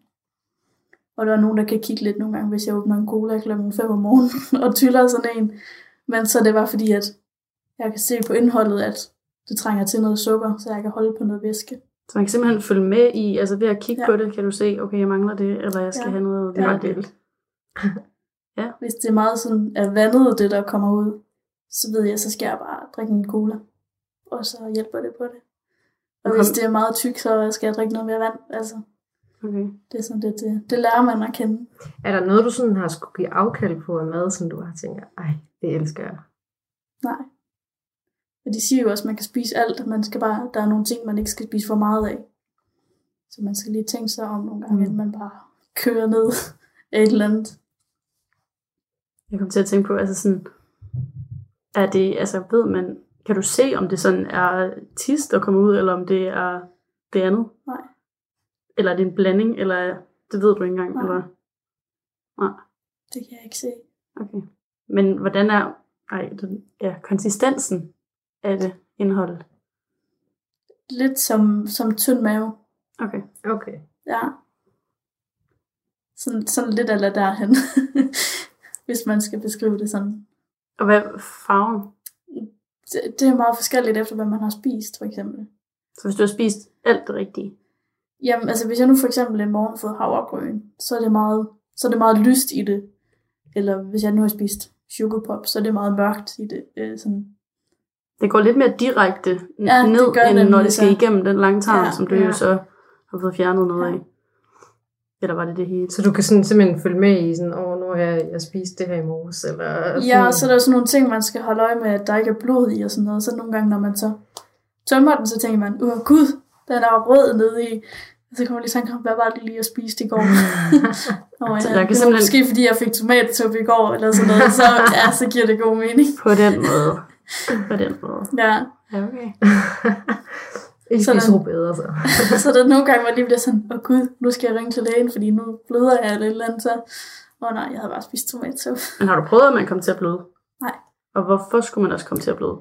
[SPEAKER 6] Og der er nogen, der kan kigge lidt nogle gange, hvis jeg åbner en cola klokken 5 om morgenen og tyller sådan en. Men så er det bare fordi, at jeg kan se på indholdet, at det trænger til noget sukker, så jeg kan holde på noget væske.
[SPEAKER 5] Så man kan simpelthen følge med i, altså ved at kigge
[SPEAKER 6] Ja.
[SPEAKER 5] ja. på det, kan du se, okay, jeg mangler det, eller jeg skal
[SPEAKER 6] Ja.
[SPEAKER 5] have noget
[SPEAKER 6] Det er
[SPEAKER 5] mere det.
[SPEAKER 6] vildt. Hvis det er meget sådan er vandet, det der kommer ud, så ved jeg, så skal jeg bare drikke en cola. Og så hjælper det på det. Og
[SPEAKER 5] Okay.
[SPEAKER 6] hvis det er meget tyk, så skal jeg drikke noget mere vand. Altså,
[SPEAKER 5] Okay.
[SPEAKER 6] det er sådan det, det, det lærer man at kende.
[SPEAKER 7] Er der noget, du sådan har skulle give afkald på af mad, som du har tænkt, ej, det elsker jeg?
[SPEAKER 6] Nej. Og de siger jo også, at man kan spise alt. Man skal bare, der er nogle ting, man ikke skal spise for meget af. Så man skal lige tænke sig om nogle gange,
[SPEAKER 5] Mm.
[SPEAKER 6] mm. at man bare kører ned af et eller andet.
[SPEAKER 5] Jeg kom til at tænke på, altså sådan, er det, altså ved man, kan du se, om det sådan er tis, der kommer ud, eller om det er det andet?
[SPEAKER 6] Nej.
[SPEAKER 5] Eller er det en blanding, eller er- det ved du ikke engang,
[SPEAKER 6] Nej.
[SPEAKER 5] eller? Nej,
[SPEAKER 6] Det kan jeg ikke se.
[SPEAKER 5] okay. Men hvordan er, ej, den, ja, konsistensen af det indhold?
[SPEAKER 6] Lidt som, som tynd mave.
[SPEAKER 5] Okay.
[SPEAKER 7] Okay.
[SPEAKER 6] Ja. Sådan, sådan lidt eller derhen. Hvis man skal beskrive det sådan.
[SPEAKER 5] Og hvad farven?
[SPEAKER 6] Det, det er meget forskelligt efter, hvad man har spist, for eksempel.
[SPEAKER 5] Så hvis du har spist alt det rigtige,
[SPEAKER 6] Jamen, altså hvis jeg nu for eksempel en morgen har fået havregryn, så er det meget, så er det meget lyst i det. Eller hvis jeg nu har spist sugar pop, så er det meget mørkt i det. Øh, sådan.
[SPEAKER 5] det går lidt mere direkte n-
[SPEAKER 6] Ja, det
[SPEAKER 5] ned,
[SPEAKER 6] gør
[SPEAKER 5] end når det skal
[SPEAKER 6] så.
[SPEAKER 5] igennem den lange tarm,
[SPEAKER 6] Ja,
[SPEAKER 5] som du
[SPEAKER 6] ja.
[SPEAKER 5] jo så har fået fjernet noget
[SPEAKER 6] Ja.
[SPEAKER 5] af. Eller var det det hele?
[SPEAKER 7] Så du kan sådan simpelthen følge med i sådan, åh, nu har jeg, jeg spist det her i morges, eller sådan.
[SPEAKER 6] Ja, og så er der sådan nogle ting, man skal holde øje med, at der ikke er blod i og sådan noget. Så nogle gange, når man så tømmer den, så tænker man, åh gud, den er rød nede i. Og så kommer jeg lige om, hvad var det lige, jeg spiste i går?
[SPEAKER 5] Så
[SPEAKER 6] ja,
[SPEAKER 5] der kan
[SPEAKER 6] det
[SPEAKER 5] simpelthen-
[SPEAKER 6] måske fordi, jeg fik tomatsuppe i går, eller sådan noget. Så, ja, så giver det god mening.
[SPEAKER 5] På den måde. På den måde.
[SPEAKER 6] Ja,
[SPEAKER 5] Ja, okay.
[SPEAKER 7] Ikke
[SPEAKER 6] Sådan.
[SPEAKER 7] spise bedre, så.
[SPEAKER 6] så der er nogle gange, hvor jeg lige bliver sådan, åh gud, nu skal jeg ringe til lægen, fordi nu bløder jeg eller et eller andet. Så, åh nej, jeg havde bare spist tomatsuppe.
[SPEAKER 5] Men har du prøvet, at man kom til at bløde?
[SPEAKER 6] Nej.
[SPEAKER 5] Og hvorfor skulle man også komme til at bløde?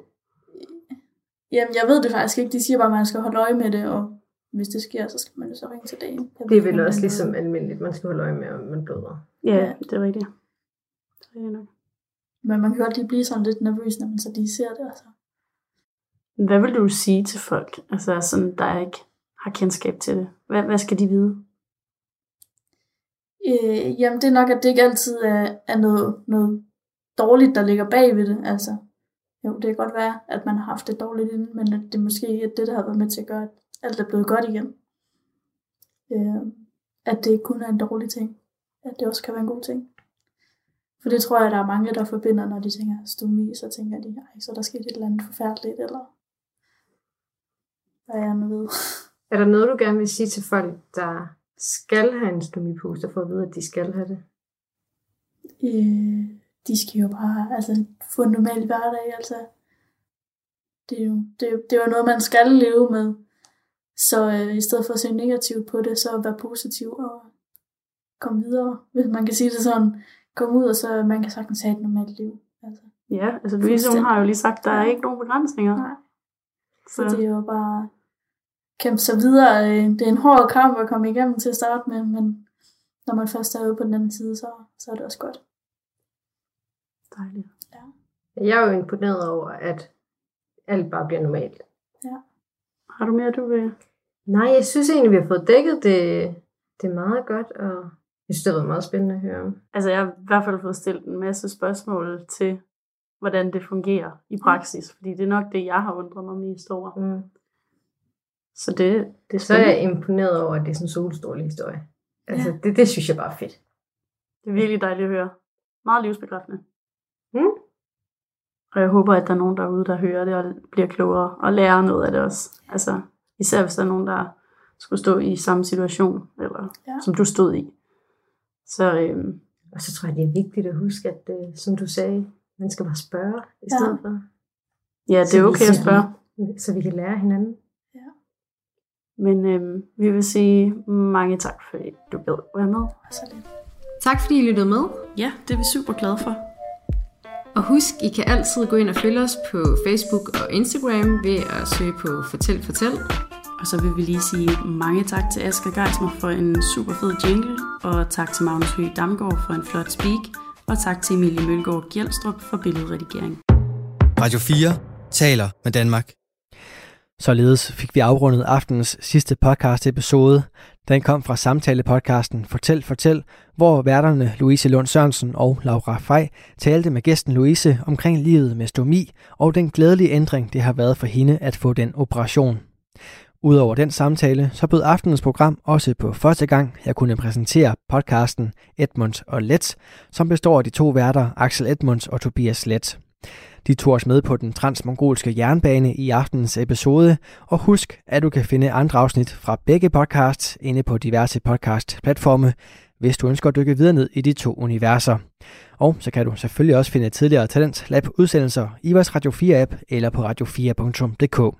[SPEAKER 6] Jamen, jeg ved det faktisk ikke. De siger bare, at man skal holde øje med det, og hvis det sker, så skal man jo så ringe til lægen. Jeg
[SPEAKER 7] Det er vel også ligesom almindeligt. Man skal holde øje med, om man bløder.
[SPEAKER 5] Ja,
[SPEAKER 6] Ja.
[SPEAKER 5] det er rigtigt. Det er nok.
[SPEAKER 6] Men man kan godt lige blive sådan lidt nervøs, når man så lige ser det. Altså.
[SPEAKER 5] Hvad vil du sige til folk, altså sådan, der ikke har kendskab til det? Hvad, hvad skal de vide?
[SPEAKER 6] Øh, jamen, det er nok, at det ikke altid er, er noget, noget dårligt, der ligger bag ved det. Altså, jo, det kan godt være, at man har haft det dårligt inden, men at det måske ikke er det, der har været med til at gøre, at alt er blevet godt igen. Øh, at det ikke kun er en dårlig ting. At det også kan være en god ting. For det tror jeg, der er mange, der forbinder, når de tænker stomi, så tænker de, ej, så er der sket et eller andet forfærdeligt, eller hvad jeg nu ved.
[SPEAKER 7] Er der noget, du gerne vil sige til folk, der skal have en stomipuster, for at vide, at de skal have det?
[SPEAKER 6] Øh, de skal jo bare altså, få en normal hverdag. Altså. Det, er jo, det, det er jo noget, man skal leve med. Så øh, i stedet for at se negativt på det, så være positiv og komme videre. Hvis man kan sige det sådan, komme ud, og så man kan sagtens have et normalt liv. Altså.
[SPEAKER 5] Ja, altså Louise hun har jo lige sagt, der er ikke nogen begrænsninger.
[SPEAKER 6] Nej.
[SPEAKER 5] Så
[SPEAKER 6] Så det er jo bare kæmpe sig videre. Øh, Det er en hård kamp at komme igennem til at starte med, men når man først er ude på den anden side, så, så er det også godt.
[SPEAKER 5] Dejligt.
[SPEAKER 7] Jeg er jo imponeret over, at alt bare bliver normalt.
[SPEAKER 5] Har du mere, du vil?
[SPEAKER 7] Nej, jeg synes egentlig, vi har fået dækket det, det er meget godt, og jeg synes, det har været meget spændende at høre om.
[SPEAKER 5] Altså jeg har i hvert fald fået stillet en masse spørgsmål til, hvordan det fungerer i praksis. Fordi det er nok det, jeg har undret mig mest over.
[SPEAKER 7] Mm.
[SPEAKER 5] Så det, det er
[SPEAKER 7] Så er jeg imponeret over, at det er sådan en solstrålig historie. Altså,
[SPEAKER 6] Ja.
[SPEAKER 7] det, det synes jeg bare er fedt.
[SPEAKER 5] Det er virkelig dejligt at høre. Meget livsbekræftende. Og jeg håber, at der er nogen derude, der hører det og bliver klogere og lærer noget af det også. Altså, især hvis der er nogen, der skulle stå i samme situation, eller
[SPEAKER 6] Ja.
[SPEAKER 5] ja. som du stod i. Så øhm,
[SPEAKER 7] Og så tror jeg, det er vigtigt at huske, at øh, som du sagde, man skal bare spørge i
[SPEAKER 6] Ja.
[SPEAKER 7] stedet for.
[SPEAKER 5] ja, det er okay at spørge.
[SPEAKER 7] Så vi kan lære hinanden.
[SPEAKER 5] Men øhm, vi vil sige mange tak, fordi du gad være med.
[SPEAKER 6] Så.
[SPEAKER 8] Tak fordi I lyttede med.
[SPEAKER 5] Ja, det er vi super glade for.
[SPEAKER 8] Og husk, I kan altid gå ind og følge os på Facebook og Instagram ved at søge på Fortæl Fortæl.
[SPEAKER 5] Og så vil vi lige sige mange tak til Asger Geismer for en super fed jingle, og tak til Magnus Høgh Damgaard for en flot speak, og tak til Emilie Mølgaard Gjelstrup for billedredigering.
[SPEAKER 1] Radio 4 taler med Danmark.
[SPEAKER 2] Således fik vi afrundet aftenens sidste podcast episode. Den kom fra samtalepodcasten Fortæl Fortæl, hvor værterne Louise Lund Sørensen og Laura Fej talte med gæsten Louise omkring livet med stomi og den glædelige ændring, det har været for hende at få den operation. Udover den samtale, så bød aftenens program også på første gang, jeg kunne præsentere podcasten Edmunds og Let, som består af de to værter Axel Edmunds og Tobias Let. De tog os med på den transmongolske jernbane i aftenens episode, og husk, at du kan finde andre afsnit fra begge podcasts inde på diverse podcast-platforme, hvis du ønsker at dykke videre ned i de to universer. Og så kan du selvfølgelig også finde tidligere Talent Lab udsendelser i vores Radio 4 app eller på radio4.dk.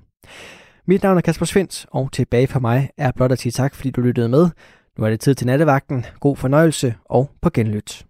[SPEAKER 2] Mit navn er Kasper Svens, og tilbage for mig er blot at sige tak, fordi du lyttede med. Nu er det tid til nattevagten. God fornøjelse og på genlyt.